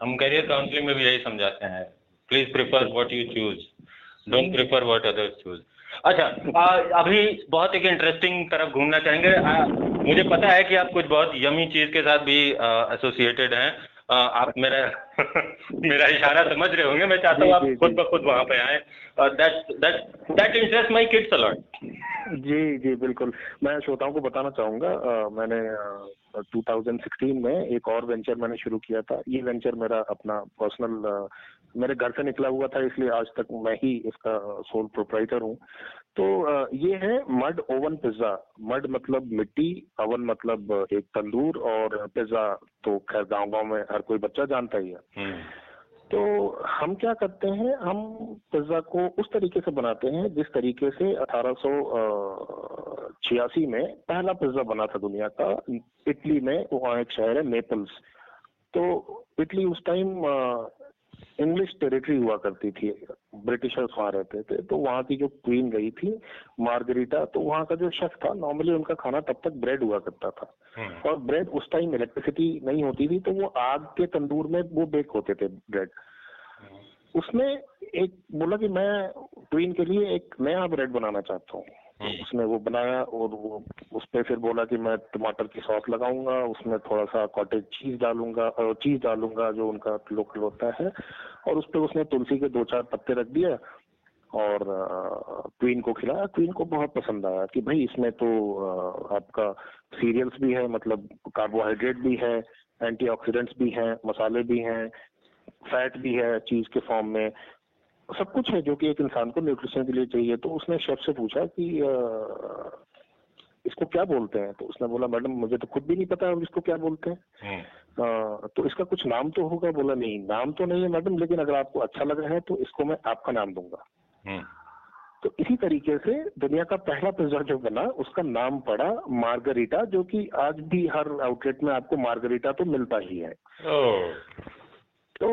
हम करियर काउंसलिंग में भी यही समझाते हैं। Please prefer what you choose don't prefer what others choose अच्छा आ, अभी बहुत एक इंटरेस्टिंग तरफ़ घूमना चाहेंगे। आ, मुझे पता है कि आप कुछ बहुत यमी चीज़ के साथ भी एसोसिएटेड हैं। आप मेरा मेरा इशारा समझ रहे होंगे मैं चाहता हूँ आप खुद ब खुद वहाँ पे आए। That that that interest my kids a lot जी जी बिल्कुल। मैं श्रोताओं को बताना चाहूँगा मैंने uh, 2016 में एक और वेंचर मैंने शुरू किया था। ये वेंचर मेरा अपना पर्सनल मेरे घर से निकला हुआ था इसलिए आज तक मैं ही इसका सोल प्रोप्राइटर हूँ। तो ये है मड ओवन पिज्जा। मड मतलब मिट्टी ओवन मतलब एक तंदूर और पिज्जा तो खैर गाँव गाँव में हर कोई बच्चा जानता ही है। हम्म। तो हम क्या करते हैं हम पिज्जा को उस तरीके से बनाते हैं जिस तरीके से अठारह में पहला पिज्जा बना था दुनिया का। इटली में वहाँ एक शहर है नेपल्स तो इटली उस टाइम इंग्लिश टेरिटरी हुआ करती थी ब्रिटिशर्स वहाँ रहते थे तो वहाँ की जो क्वीन गई थी मार्गरीटा तो वहाँ का जो शेफ था नॉर्मली उनका खाना तब तक ब्रेड हुआ करता था हम्म। और ब्रेड उस टाइम इलेक्ट्रिसिटी नहीं होती थी तो वो आग के तंदूर में वो बेक होते थे ब्रेड हम्म। उसने एक बोला कि मैं क्वीन के लिए एक नया ब्रेड बनाना चाहता हूँ। उसने वो बनाया और वो उस पर फिर बोला कि मैं टमाटर की सॉस लगाऊँगा, उसमें थोड़ा सा कॉटेज चीज़ डालूँगा और चीज़ डालूँगा जो उनका लोकल होता है, और उस पर उसने तुलसी के दो चार पत्ते रख दिया और क्वीन को खिलाया। क्वीन को बहुत पसंद आया कि भाई इसमें तो आपका सीरियल्स भी है मतलब कार्बोहाइड्रेट भी है एंटीऑक्सीडेंट्स भी हैं, मसाले भी हैं फैट भी है चीज़ के फॉर्म में। सब कुछ है जो कि एक इंसान को न्यूट्रिशन के लिए चाहिए। तो उसने शेफ से पूछा कि इसको क्या बोलते हैं? तो उसने बोला मैडम मुझे तो खुद भी नहीं पता इसको क्या बोलते हैं। हम्म। आ, तो इसका कुछ नाम तो होगा? बोला नहीं नाम तो नहीं है मैडम लेकिन अगर आपको अच्छा लग रहा है तो इसको मैं आपका नाम दूँगा। हम्म। तो इसी तरीके से दुनिया का पहला पिज्जा जो बना उसका नाम पड़ा मार्गरीटा जो कि आज भी हर आउटलेट में आपको मार्गरीटा तो मिलता ही है। तो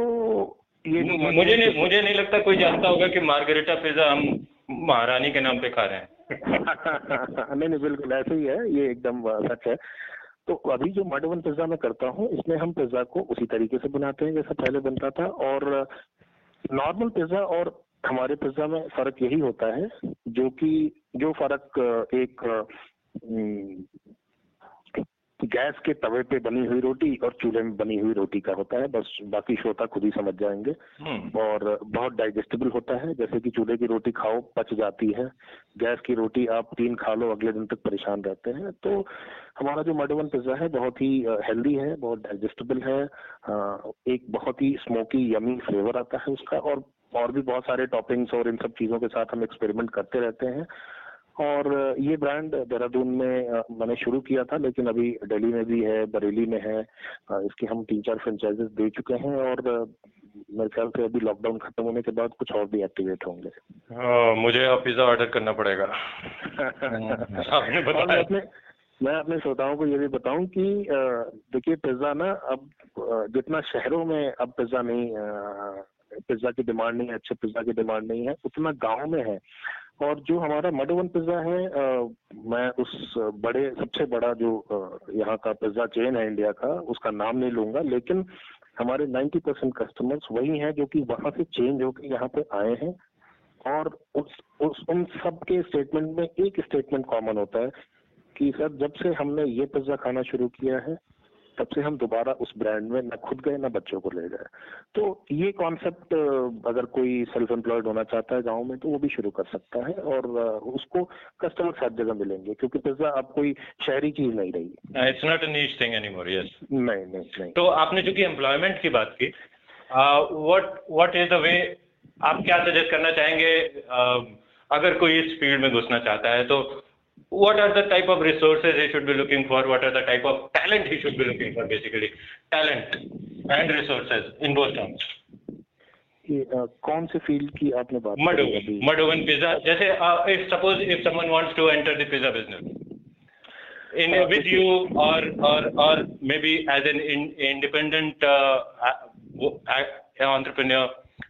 ये जो मुझे नहीं मुझे नहीं लगता कोई जानता होगा कि मार्गरेटा पिज्जा हम महारानी के नाम पे खा रहे हैं। नहीं नहीं बिल्कुल ऐसे ही है ये एकदम सच है। तो अभी जो मडवन पिज्जा मैं करता हूँ इसमें हम पिज्जा को उसी तरीके से बनाते हैं जैसा पहले बनता था और नॉर्मल पिज्जा और हमारे पिज्जा में फ़र्क यही होता है जो कि जो फ़र्क एक गैस के तवे पे बनी हुई रोटी और चूल्हे में बनी हुई रोटी का होता है। बस बाकी श्रोता खुद ही समझ जाएँगे। हम्म। और बहुत डाइजेस्टेबल होता है। जैसे कि चूल्हे की रोटी खाओ पच जाती है। गैस की रोटी आप तीन खा लो अगले दिन तक परेशान रहते हैं। तो हमारा जो मडवन पिज्जा है बहुत ही हेल्दी है बहुत डाइजेस्टेबल है। एक बहुत ही स्मोकी यमी फ्लेवर आता है उसका। और और भी बहुत सारे टॉपिंग्स और इन सब चीज़ों के साथ हम एक्सपेरिमेंट करते रहते हैं। और ये ब्रांड देहरादून में मैंने शुरू किया था लेकिन अभी दिल्ली में भी है बरेली में है इसके हम तीन चार फ्रेंचाइजेस दे चुके हैं और मेरे ख्याल से अभी लॉकडाउन खत्म होने के बाद कुछ और भी एक्टिवेट होंगे। हाँ, मुझे अब पिज्जा ऑर्डर करना पड़ेगा। आपने बताया मैं अपने मैं अपने श्रोताओं को ये भी बताऊँ कि देखिए पिज्जा ना अब जितना शहरों में अब पिज्जा नहीं पिज्जा की डिमांड नहीं है अच्छे पिज्जा की डिमांड नहीं है उतना गाँव में है। और जो हमारा मडोवन पिज्जा है आ, मैं उस बड़े सबसे बड़ा जो यहाँ का पिज्जा चेन है इंडिया का उसका नाम नहीं लूँगा लेकिन हमारे 90 परसेंट कस्टमर्स वही हैं जो कि वहाँ से चेंज होकर यहाँ पे आए हैं और उस, उस उन सब के स्टेटमेंट में एक स्टेटमेंट कॉमन होता है कि सर जब से हमने ये पिज्जा खाना शुरू किया है तब से हम दोबारा उस ब्रांड में न खुद गए ना बच्चों को ले गए। तो ये कॉन्सेप्ट अगर कोई सेल्फ एम्प्लॉयड होना चाहता है गाँव में तो वो भी शुरू कर सकता है और उसको कस्टमर सब जगह मिलेंगे क्योंकि पिज्जा अब कोई शहरी चीज़ नहीं रही। It's not niche thing anymore yes नहीं नहीं नहीं। तो आपने चूँकि एम्प्लॉयमेंट की बात की what what is the way आप क्या सजेस्ट करना चाहेंगे? Uh, अगर कोई इस फ़ील्ड में घुसना चाहता है तो what are the type of resources he should be looking for what are the type of talent he should be looking for basically talent and resources in both terms कि कौन से फील्ड की आपने बात मडोवन मडोवन पिज्जा जैसे if suppose if someone wants to enter the pizza business in uh, with you or or or maybe as an in, independent uh, uh, entrepreneur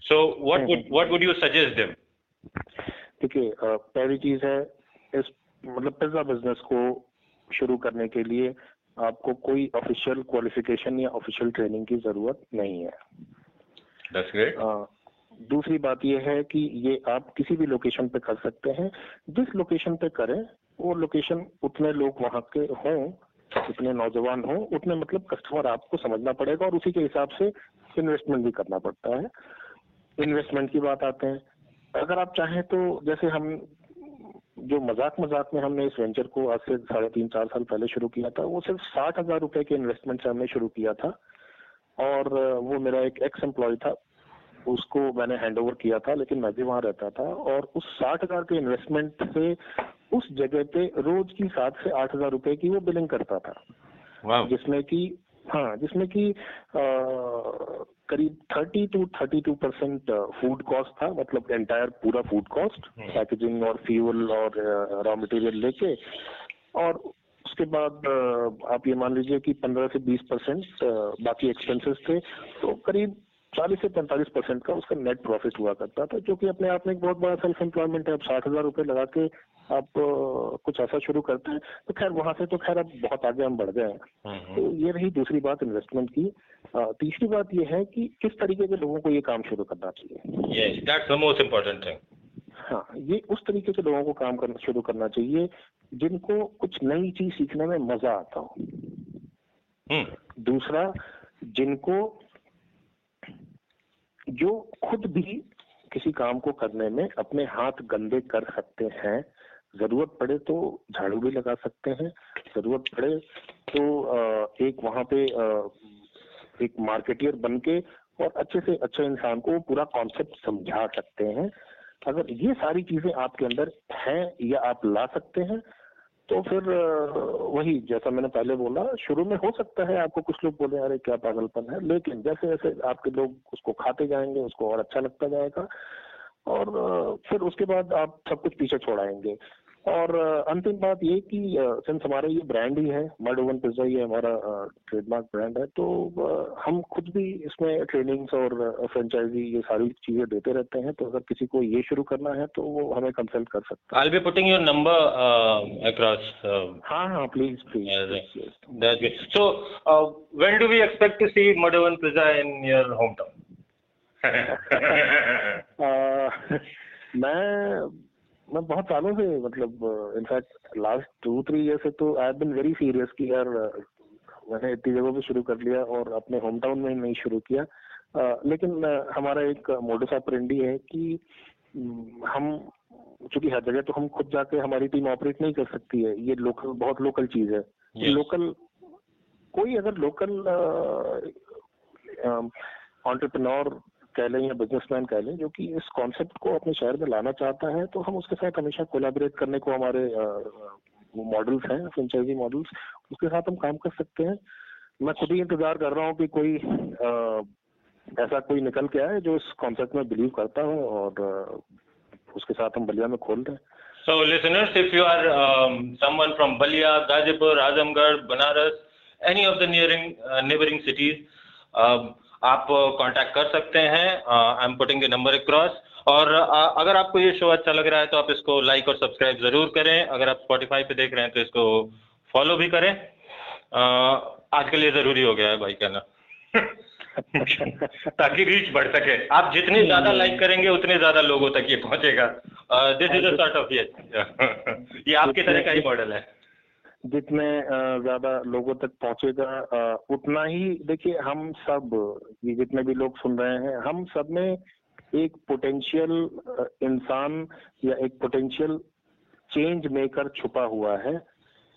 so what would what would you suggest them देखिए पहली चीज है इस मतलब pizza business को शुरू करने के लिए आपको कोई ऑफिशियल क्वालिफिकेशन या ऑफिशियल ट्रेनिंग की ज़रूरत नहीं है। That's great. आ, दूसरी बात यह है कि ये आप किसी भी लोकेशन पे कर सकते हैं। जिस लोकेशन पे करें वो लोकेशन उतने लोग वहाँ के हों उतने नौजवान हों उतने मतलब कस्टमर आपको समझना पड़ेगा और उसी के हिसाब से इन्वेस्टमेंट भी करना पड़ता है। इन्वेस्टमेंट की बात आते हैं। अगर आप चाहें तो जैसे हम जो मज़ाक मज़ाक में हमने इस वेंचर को आज से साढ़े तीन चार साल पहले शुरू किया था वो सिर्फ़ साठ हज़ार रुपए के इन्वेस्टमेंट से हमने शुरू किया था। और वो मेरा एक एक्स एम्प्लॉय था उसको मैंने हैंड ओवर किया था लेकिन मैं भी वहाँ रहता था। और उस साठ हज़ार के इन्वेस्टमेंट से उस जगह पे रोज की सात से आठ हज़ार रुपए की वो बिलिंग करता था। जिसमें कि हाँ जिसमें कि करीब thirty two thirty two percent food cost था मतलब एंटायर पूरा फ़ूड कॉस्ट पैकेजिंग और फ्यूल और रॉ मटेरियल लेके। और उसके बाद आप ये मान लीजिए कि 15 से 20 परसेंट बाकी एक्सपेंसेस थे। तो करीब 40 से 45 परसेंट का उसका नेट प्रॉफिट हुआ करता था जो कि अपने आप में एक बहुत बड़ा सेल्फ एम्प्लॉयमेंट है। अब साठ हज़ार रुपए लगा के आप कुछ ऐसा शुरू करते हैं तो खैर वहाँ से तो खैर अब बहुत आगे हम बढ़ गए हैं। तो ये रही दूसरी बात इन्वेस्टमेंट की। तीसरी बात ये है कि किस तरीके के लोगों को ये काम शुरू करना चाहिए? मोस्ट इम्पोर्टेंट थिंग हाँ ये उस तरीके के लोगों को काम करना शुरू करना चाहिए जिनको कुछ नई चीज़ सीखने में मज़ा आता हो। हम्म। दूसरा जिनको जो खुद भी किसी काम को करने में अपने हाथ गंदे कर सकते हैं, ज़रूरत पड़े तो झाड़ू भी लगा सकते हैं, ज़रूरत पड़े तो एक वहाँ पे एक मार्केटियर बन के और अच्छे से अच्छे इंसान को पूरा कॉन्सेप्ट समझा सकते हैं। अगर ये सारी चीज़ें आपके अंदर हैं या आप ला सकते हैं तो फिर वही, जैसा मैंने पहले बोला, शुरू में हो सकता है आपको कुछ लोग बोले, अरे, क्या पागलपन है? लेकिन जैसे जैसे आपके लोग उसको खाते जाएँगे, उसको और अच्छा लगता जाएगा और फिर उसके बाद आप सब कुछ पीछे छोड़ाएँगे और अंतिम बात ये कि सिंस हमारा ये ब्रांड ही है मर्ड ओवन पिज्जा ये हमारा ट्रेडमार्क ब्रांड है तो हम खुद भी इसमें ट्रेनिंग्स और फ्रेंचाइजी ये सारी चीज़ें देते रहते हैं तो अगर किसी को ये शुरू करना है तो वो हमें कंसल्ट कर सकते हैं I'll be putting your number uh. Uh, हाँ हाँ please please. So uh, when do we expect to see Mud Oven Pizza in your hometown? मैं मैं बहुत सालों से मतलब in fact last two three year से तो आई बिन वेरी सीरियस कि यार मैंने इतनी जगहों पे शुरू कर लिया और अपने होम टाउन में ही नहीं शुरू किया uh, लेकिन हमारा एक मोडस ऑपरेंडी है कि हम चूँकि हर जगह तो हम खुद जाके हमारी टीम ऑपरेट नहीं कर सकती है ये लोकल बहुत लोकल चीज़ है yes. लोकल कोई अगर लोकल ऑन्टरप्रनोर कह लें या बिजनेसमैन कह लें जो कि इस कॉन्सेप्ट को अपने शहर में लाना चाहता है तो हम उसके साथ हमेशा कोलैबोरेट करने को हमारे मॉडल्स हैं फ्रेंचाइजी मॉडल्स उसके साथ हम काम कर सकते हैं। मैं खुद ही इंतज़ार कर रहा हूँ कि कोई आ, ऐसा कोई निकल के आए जो इस कॉन्सेप्ट में बिलीव करता हो और उसके साथ हम बलिया में खोल रहे हैं So listeners, if you are um, someone from Balia, Gazipur, Azamgarh, Banaras, any of the nearing uh, neighboring cities, uh, आप कांटेक्ट कर सकते हैं। I am putting the number across और uh, अगर आपको ये शो अच्छा लग रहा है तो आप इसको लाइक और सब्सक्राइब ज़रूर करें। अगर आप स्पॉटिफाई पे देख रहे हैं तो इसको फॉलो भी करें। uh, आज के लिए ज़रूरी हो गया है भाई कहना। ताकि रीच बढ़ सके। आप जितने ज़्यादा लाइक करेंगे उतने ज़्यादा लोगों तक ये पहुंचेगा। This is a sort of ये। ये आपके तरह का ही मॉडल है। जितने ज़्यादा लोगों तक पहुंचेगा उतना ही देखिए हम सब ये जितने भी लोग सुन रहे हैं हम सब में एक पोटेंशियल इंसान या एक पोटेंशियल चेंज मेकर छुपा हुआ है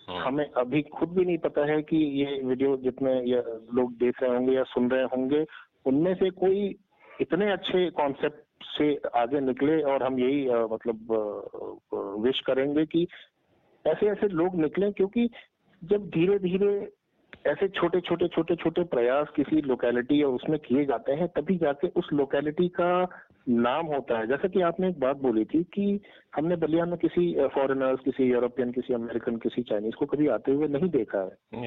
हाँ। हमें अभी खुद भी नहीं पता है कि ये वीडियो जितने ये लोग देख रहे होंगे या सुन रहे होंगे उनमें से कोई इतने अच्छे कॉन्सेप्ट से आगे निकले और हम यही मतलब विश करेंगे कि ऐसे ऐसे लोग निकले क्योंकि जब धीरे धीरे ऐसे छोटे छोटे छोटे छोटे प्रयास किसी लोकेलिटी और उसमें किए जाते हैं तभी जाके उस लोकेलिटी का नाम होता है। जैसे कि आपने एक बात बोली थी कि हमने बलिया में किसी फॉरेनर्स किसी यूरोपियन किसी अमेरिकन किसी चाइनीज़ को कभी आते हुए नहीं देखा है।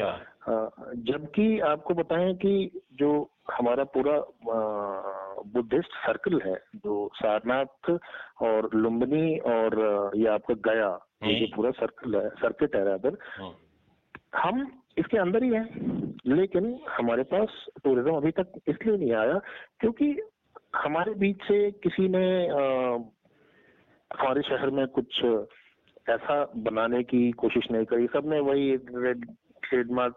जबकि आपको बताएँ कि जो हमारा पूरा बुद्धिस्ट सर्कल है जो सारनाथ और लुम्बनी और ये आपका गया ये पूरा सर्कल है सर्किट है रादर हाँ। हम इसके अंदर ही है। लेकिन हमारे पास टूरिज़्म अभी तक इसलिए नहीं आया क्योंकि हमारे बीच से किसी ने हमारे शहर में कुछ ऐसा बनाने की कोशिश नहीं करी। सबने वही ट्रेडमार्क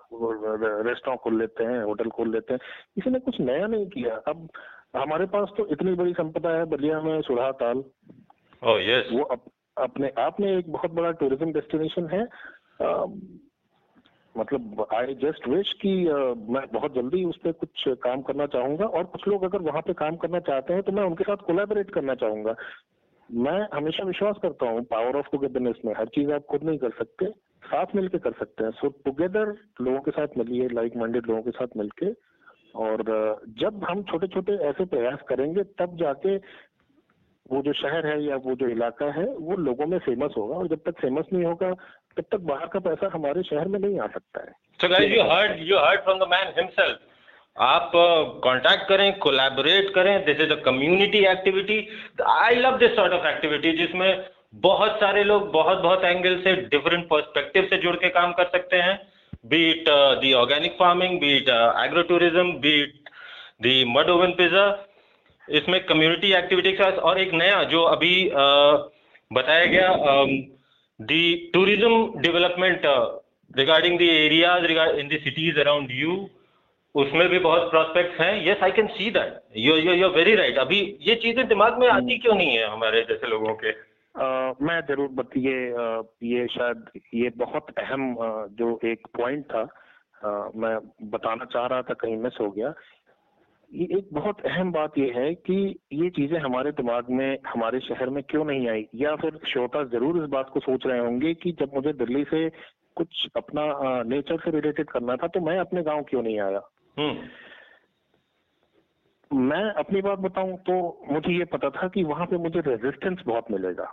रेस्टोरेंट खोल लेते हैं होटल खोल लेते हैं। किसी ने कुछ नया नहीं किया। अब हमारे पास तो इतनी बड़ी संपदा है बलिया में सुरहा ताल। Oh, yes. वो अप, अपने आप में एक बहुत बड़ा टूरिज़्म डेस्टिनेशन है। मतलब आई जस्ट विश कि मैं बहुत जल्दी उस पर कुछ काम करना चाहूँगा और कुछ लोग अगर वहाँ पे काम करना चाहते हैं तो मैं उनके साथ कोलैबोरेट करना चाहूँगा। मैं हमेशा विश्वास करता हूँ पावर ऑफ़ टुगेदरनेस में, हर चीज़ आप खुद नहीं कर सकते, साथ मिलके कर सकते हैं। सो टुगेदर लोगों के साथ मिलिए लाइक माइंडेड लोगों के साथ मिलके और जब हम छोटे छोटे ऐसे प्रयास करेंगे, तब जाके वो जो शहर है या वो जो इलाका है, वो लोगों में फ़ेमस होगा और जब तक फ़ेमस नहीं होगा तब तक बाहर का पैसा हमारे शहर में नहीं आ सकता है। So guys you heard you heard from the man himself. आप कांटेक्ट uh, करें कोलैबोरेट करें. This is a community activity I love this sort of activity जिसमें बहुत सारे लोग बहुत बहुत एंगल से डिफरेंट पर्सपेक्टिव से जुड़ के काम कर सकते हैं. Be it the organic farming be it agro tourism be it the mud oven pizza इसमें कम्युनिटी एक्टिविटी के साथ और एक नया जो अभी uh, बताया गया um, the tourism development uh, regarding the areas in the cities around you उसमें भी बहुत प्रोस्पेक्ट्स हैं। Yes I can see that you you you very right अभी ये चीज़ें दिमाग में आती क्यों नहीं है हमारे जैसे लोगों के? uh, मैं ज़रूर बताइए ये शायद ये बहुत अहम जो एक पॉइंट था uh, मैं बताना चाह रहा था कहीं मिस हो गया। ये एक बहुत अहम बात यह है कि ये चीज़ें हमारे दिमाग में हमारे शहर में क्यों नहीं आई? या फिर श्रोता ज़रूर इस बात को सोच रहे होंगे कि जब मुझे दिल्ली से कुछ अपना नेचर से रिलेटेड करना था तो मैं अपने गाँव क्यों नहीं आया? हम्म। मैं अपनी बात बताऊँ तो मुझे ये पता था कि वहाँ पे मुझे रेजिस्टेंस बहुत मिलेगा।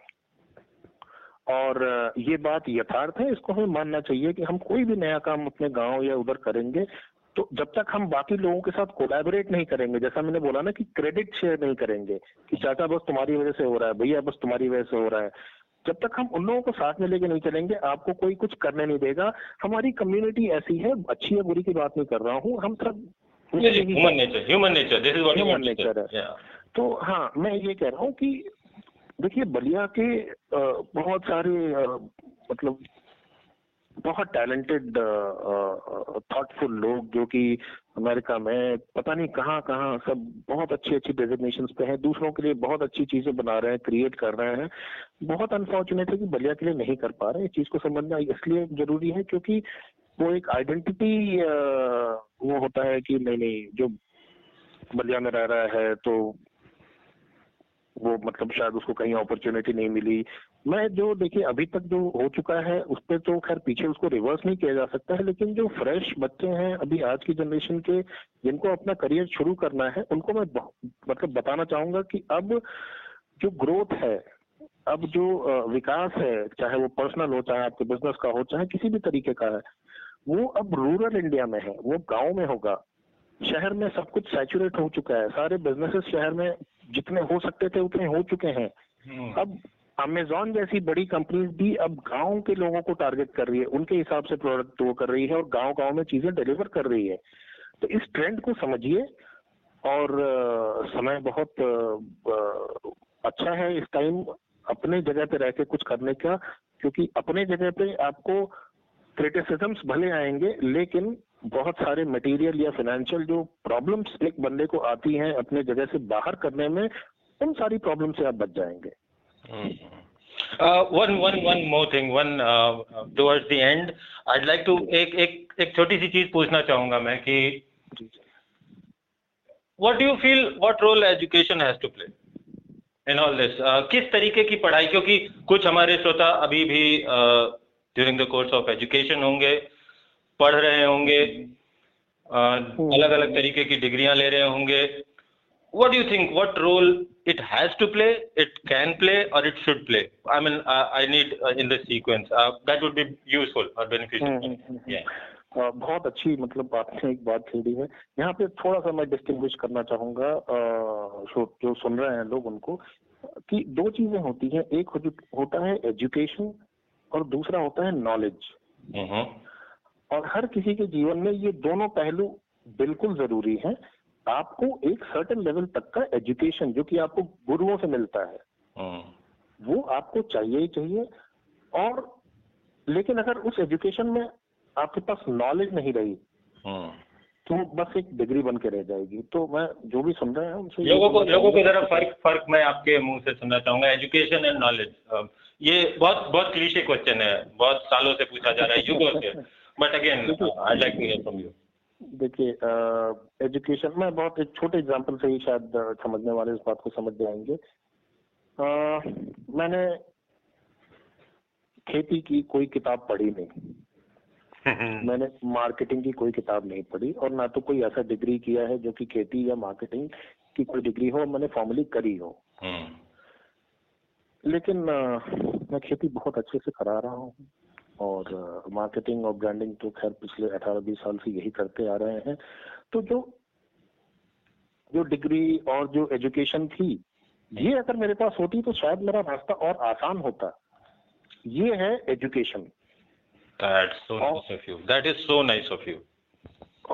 और ये बात यथार्थ है इसको हमें मानना चाहिए कि हम कोई भी नया काम अपने गाँव या उधर करेंगे तो जब तक हम बाकी लोगों के साथ कोलैबोरेट नहीं करेंगे जैसा मैंने बोला ना कि क्रेडिट शेयर नहीं करेंगे कि चाचा बस तुम्हारी वजह से हो रहा है भैया बस तुम्हारी वजह से हो रहा है। जब तक हम उन लोगों को साथ में लेके नहीं चलेंगे आपको कोई कुछ करने नहीं देगा। हमारी कम्युनिटी ऐसी है अच्छी है बुरी की बात नहीं कर रहा हूँ हम सब human nature human nature this is human nature है। तो हाँ मैं ये कह रहा हूँ कि देखिए बलिया के बहुत सारे मतलब बहुत टैलेंटेड थॉटफुल लोग जो कि अमेरिका में पता नहीं कहाँ कहाँ सब बहुत अच्छी अच्छी डेजिग्नेशन पे हैं। दूसरों के लिए बहुत अच्छी चीज़ें बना रहे हैं क्रिएट कर रहे हैं। बहुत अनफॉर्चुनेट है कि बलिया के लिए नहीं कर पा रहे। इस चीज़ को समझना इसलिए ज़रूरी है क्योंकि वो एक आइडेंटिटी वो होता है कि नहीं नहीं, जो बलिया में रह रहा है तो वो मतलब शायद उसको कहीं अपॉर्चुनिटी नहीं मिली। मैं जो देखिए अभी तक जो हो चुका है उस पर तो खैर पीछे उसको रिवर्स नहीं किया जा सकता है लेकिन जो फ्रेश बच्चे हैं अभी आज की जनरेशन के जिनको अपना करियर शुरू करना है उनको मैं मतलब बताना चाहूँगा कि अब जो ग्रोथ है अब जो विकास है चाहे वो पर्सनल हो चाहे आपके बिज़नेस का हो चाहे किसी भी तरीके का है वो अब रूरल इंडिया में है वो गाँव में होगा शहर में सब कुछ सैचुरेट हो चुका है सारे बिजनेसेस शहर में जितने हो सकते थे उतने हो चुके हैं हम्म। अब अमेजोन जैसी बड़ी कंपनीज़ भी अब गाँव के लोगों को टारगेट कर रही है। उनके हिसाब से प्रोडक्ट वो कर रही है और गाँव गाँव में चीज़ें डिलीवर कर रही है। तो इस ट्रेंड को समझिए और समय बहुत अच्छा है इस टाइम अपने जगह पे रह के कुछ करने का, क्योंकि अपने जगह पे आपको क्रिटिसिजम्स भले आएँगे, लेकिन बहुत सारे मटेरियल या फाइनेंशियल जो प्रॉब्लम्स एक बंदे को आती हैं अपने जगह से बाहर करने में, उन सारी प्रॉब्लम से आप बच जाएँगे। One one one more thing one towards the end I like to एक एक एक छोटी सी चीज़ पूछना चाहूँगा मैं कि what do you feel what role education has to play in all this किस तरीके की पढ़ाई क्योंकि कुछ हमारे श्रोता अभी भी during the course of education होंगे पढ़ रहे होंगे अलग अलग तरीके की डिग्रियाँ ले रहे होंगे। What do you think what role it has to play it can play or it should play. I mean uh, i need uh, in the sequence. Uh, that would be useful or beneficial. Mm-hmm. yeah. Uh, बहुत अच्छी मतलब बात है एक बात छेड़ी है। यहाँ पे थोड़ा सा मैं डिस्टिंग्विश करना चाहूँगा जो सुन रहे हैं लोग उनको कि दो चीज़ें होती हैं। एक होता है एजुकेशन और दूसरा होता है नॉलेज हम्म, हम्म। और हर किसी के जीवन में ये दोनों पहलू बिल्कुल ज़रूरी हैं। आपको एक सर्टन लेवल तक का एजुकेशन जो कि आपको गुरुओं से मिलता है हम्म। वो आपको चाहिए ही चाहिए। और लेकिन अगर उस एजुकेशन में आपके पास नॉलेज नहीं रही हम्म। तो बस एक डिग्री बन के रह जाएगी। तो मैं जो भी सुन रहे हैं उनसे लोगों को लोगों को जरा फ़र्क फ़र्क मैं आपके मुँह से सुनना चाहूँगा एजुकेशन एंड नॉलेज ये बहुत बहुत क्लीशे क्वेश्चन है। बहुत सालों से पूछा जा रहा है युगों but again I like to hear from you देखिए एजुकेशन में बहुत एक छोटे एग्जांपल से ही शायद समझने वाले इस बात को समझ जाएँगे। मैंने खेती की कोई किताब पढ़ी नहीं। मैंने मार्केटिंग की कोई किताब नहीं पढ़ी और ना तो कोई ऐसा डिग्री किया है जो कि खेती या मार्केटिंग की कोई डिग्री हो मैंने फॉर्मली करी हो। हम्म। लेकिन मैं खेती बहुत अच्छे से करा रहा हूँ। और मार्केटिंग और ब्रांडिंग तो खैर पिछले 18-20 साल से यही करते आ रहे हैं। तो जो जो डिग्री और जो एजुकेशन थी ये अगर मेरे पास होती तो शायद मेरा रास्ता और आसान होता। ये है education that is so nice of you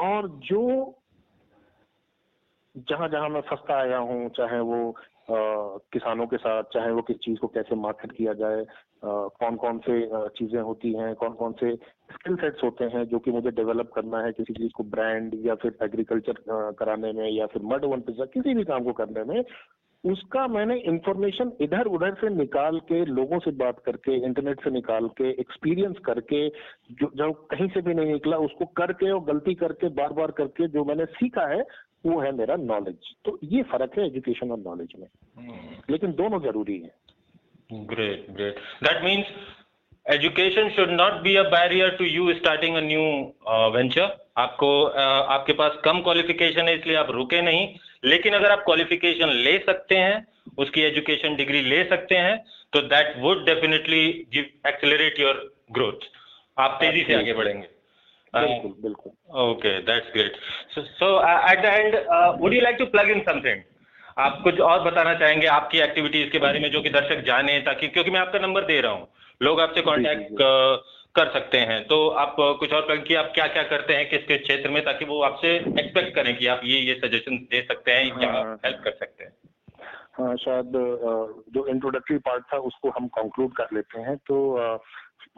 और जो जहाँ जहाँ मैं फंसता आया हूँ चाहे वो आ, किसानों के साथ चाहे वो किस चीज़ को कैसे मार्केट किया जाए कौन कौन से चीज़ें होती हैं कौन कौन से स्किल सेट्स होते हैं जो कि मुझे डेवलप करना है किसी चीज़ को ब्रांड या फिर एग्रीकल्चर कराने में या फिर मड वन पिज्जा किसी भी काम को करने में उसका मैंने इंफॉर्मेशन इधर उधर से निकाल के लोगों से बात करके इंटरनेट से निकाल के एक्सपीरियंस करके जो जब कहीं से भी नहीं निकला उसको करके और गलती करके बार बार करके जो मैंने सीखा है वो है मेरा नॉलेज तो ये फ़र्क है एजुकेशन और नॉलेज में। hmm. लेकिन दोनों ज़रूरी है। Great great that means education should not be a barrier to you starting a new venture आपको uh, आपके पास कम क्वालिफिकेशन है इसलिए आप रुके नहीं। लेकिन अगर आप क्वालिफिकेशन ले सकते हैं उसकी एजुकेशन डिग्री ले सकते हैं तो that would definitely accelerate your growth आप तेज़ी से आगे बढ़ेंगे। बिल्कुल बिल्कुल। Okay that's great so at the end would you like to plug in something आप कुछ और बताना चाहेंगे आपकी एक्टिविटीज़ के बारे में जो कि दर्शक जाने ताकि क्योंकि मैं आपका नंबर दे रहा हूँ। लोग आपसे कांटेक्ट कर सकते हैं। तो आप कुछ और कि आप क्या क्या करते हैं किस किस क्षेत्र में ताकि वो आपसे एक्सपेक्ट करें कि आप ये ये सजेशन दे सकते हैं या हेल्प हाँ। कर सकते हैं। शायद जो इंट्रोडक्टरी पार्ट था उसको हम कंक्लूड कर लेते हैं। तो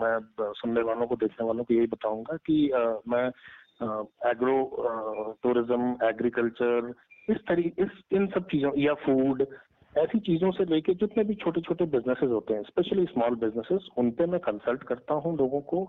मैं सुनने वालों को देखने वालों को यही बताऊँगा कि मैं एग्रो टूरिज़्म एग्रीकल्चर इस तरीके इस इन सब चीज़ों या फ़ूड ऐसी चीज़ों से लेके जितने भी छोटे छोटे बिजनेसेस होते हैं स्पेशली स्मॉल बिजनेसेस उन पे मैं कंसल्ट करता हूँ लोगों को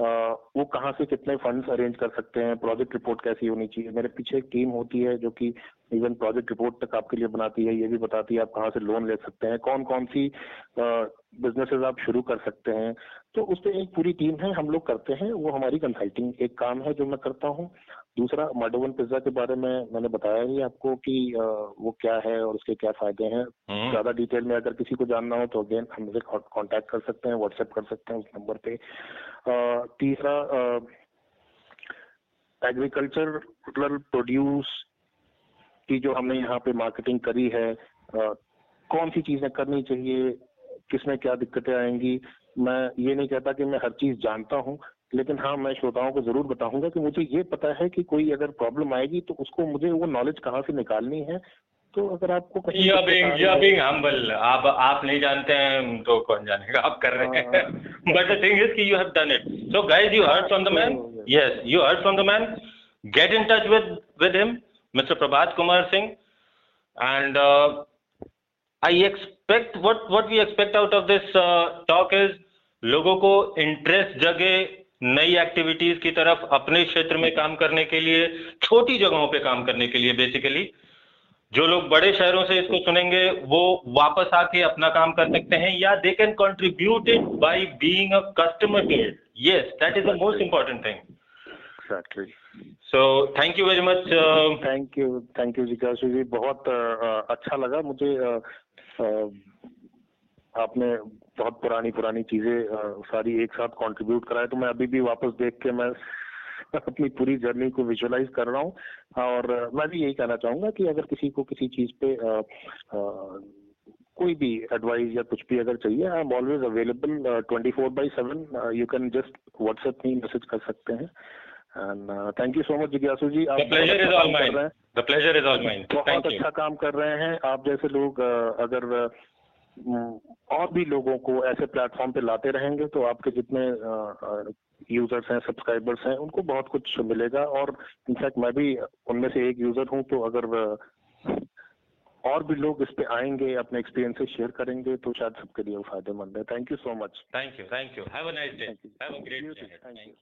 आ, वो कहाँ से कितने फंड्स अरेंज कर सकते हैं प्रोजेक्ट रिपोर्ट कैसी होनी चाहिए। मेरे पीछे एक टीम होती है जो कि इवन प्रोजेक्ट रिपोर्ट तक आपके लिए बनाती है ये भी बताती है आप कहाँ से लोन ले सकते हैं कौन कौन सी बिजनेसेस आप शुरू कर सकते हैं। तो उस पर एक पूरी टीम है हम लोग करते हैं वो हमारी कंसल्टिंग एक काम है जो मैं करता हूँ। दूसरा माडोवन पिज्जा के बारे में मैंने बताया ही आपको कि वो क्या है और उसके क्या फ़ायदे हैं हम्म। ज़्यादा डिटेल में अगर किसी को जानना हो तो अगेन हमसे कांटेक्ट कर सकते हैं व्हाट्सएप कर सकते हैं उस नंबर पे तीसरा एग्रीकल्चरल प्रोड्यूस की जो हमने यहाँ पे मार्केटिंग करी है कौन सी चीज़ें करनी चाहिए किसमें क्या दिक्कतें आएँगी मैं ये नहीं कहता कि मैं हर चीज़ जानता हूँ लेकिन हाँ मैं श्रोताओं को ज़रूर बताऊँगा कि मुझे ये पता है कि कोई अगर प्रॉब्लम आएगी तो उसको मुझे वो नॉलेज कहाँ से निकालनी है। तो अगर आपको being, humble, आप आप नहीं जानते हैं तो कौन जानेगा? आप कर रहे हैं। बट द थिंग इज़ कि you have done it so guys you heard from the man yes you heard from the man get in touch with with him mister Prabhat Kumar Singh and I expect what what we expect out of this talk is लोगों को interest जगे नई activities की तरफ़ अपने क्षेत्र में काम करने के लिए छोटी जगहों पे काम करने के लिए बेसिकली जो लोग बड़े शहरों से इसको सुनेंगे वो वापस आके अपना काम कर सकते हैं या they can contribute it by being a customer to it yes that is the most important thing so thank you very much thank you thank you जिज्ञासु जी बहुत uh, अच्छा लगा मुझे uh, uh, आपने बहुत पुरानी पुरानी चीज़ें सारी एक साथ कंट्रीब्यूट कराए तो मैं अभी भी वापस देख के मैं अपनी पूरी जर्नी को विजुअलाइज कर रहा हूँ। और मैं भी यही कहना चाहूँगा कि अगर किसी को किसी चीज़ पे आ, आ, कोई भी एडवाइस या कुछ भी अगर चाहिए I am always available twenty four by seven you can just WhatsApp में मैसेज कर सकते हैं। And thank you so much जिज्ञासु जी आप pleasure is all mine the pleasure is all mine बहुत अच्छा काम कर रहे हैं। आप जैसे लोग अगर और भी लोगों को ऐसे प्लेटफॉर्म पे लाते रहेंगे तो आपके जितने यूज़र्स हैं सब्सक्राइबर्स हैं उनको बहुत कुछ मिलेगा और इनफैक्ट मैं भी उनमें से एक यूज़र हूँ तो अगर और भी लोग इस पे आएँगे अपने एक्सपीरियंसेस शेयर करेंगे तो शायद सबके लिए फ़ायदेमंद है। Thank you so much thank you thank you have a nice day have a great day thank you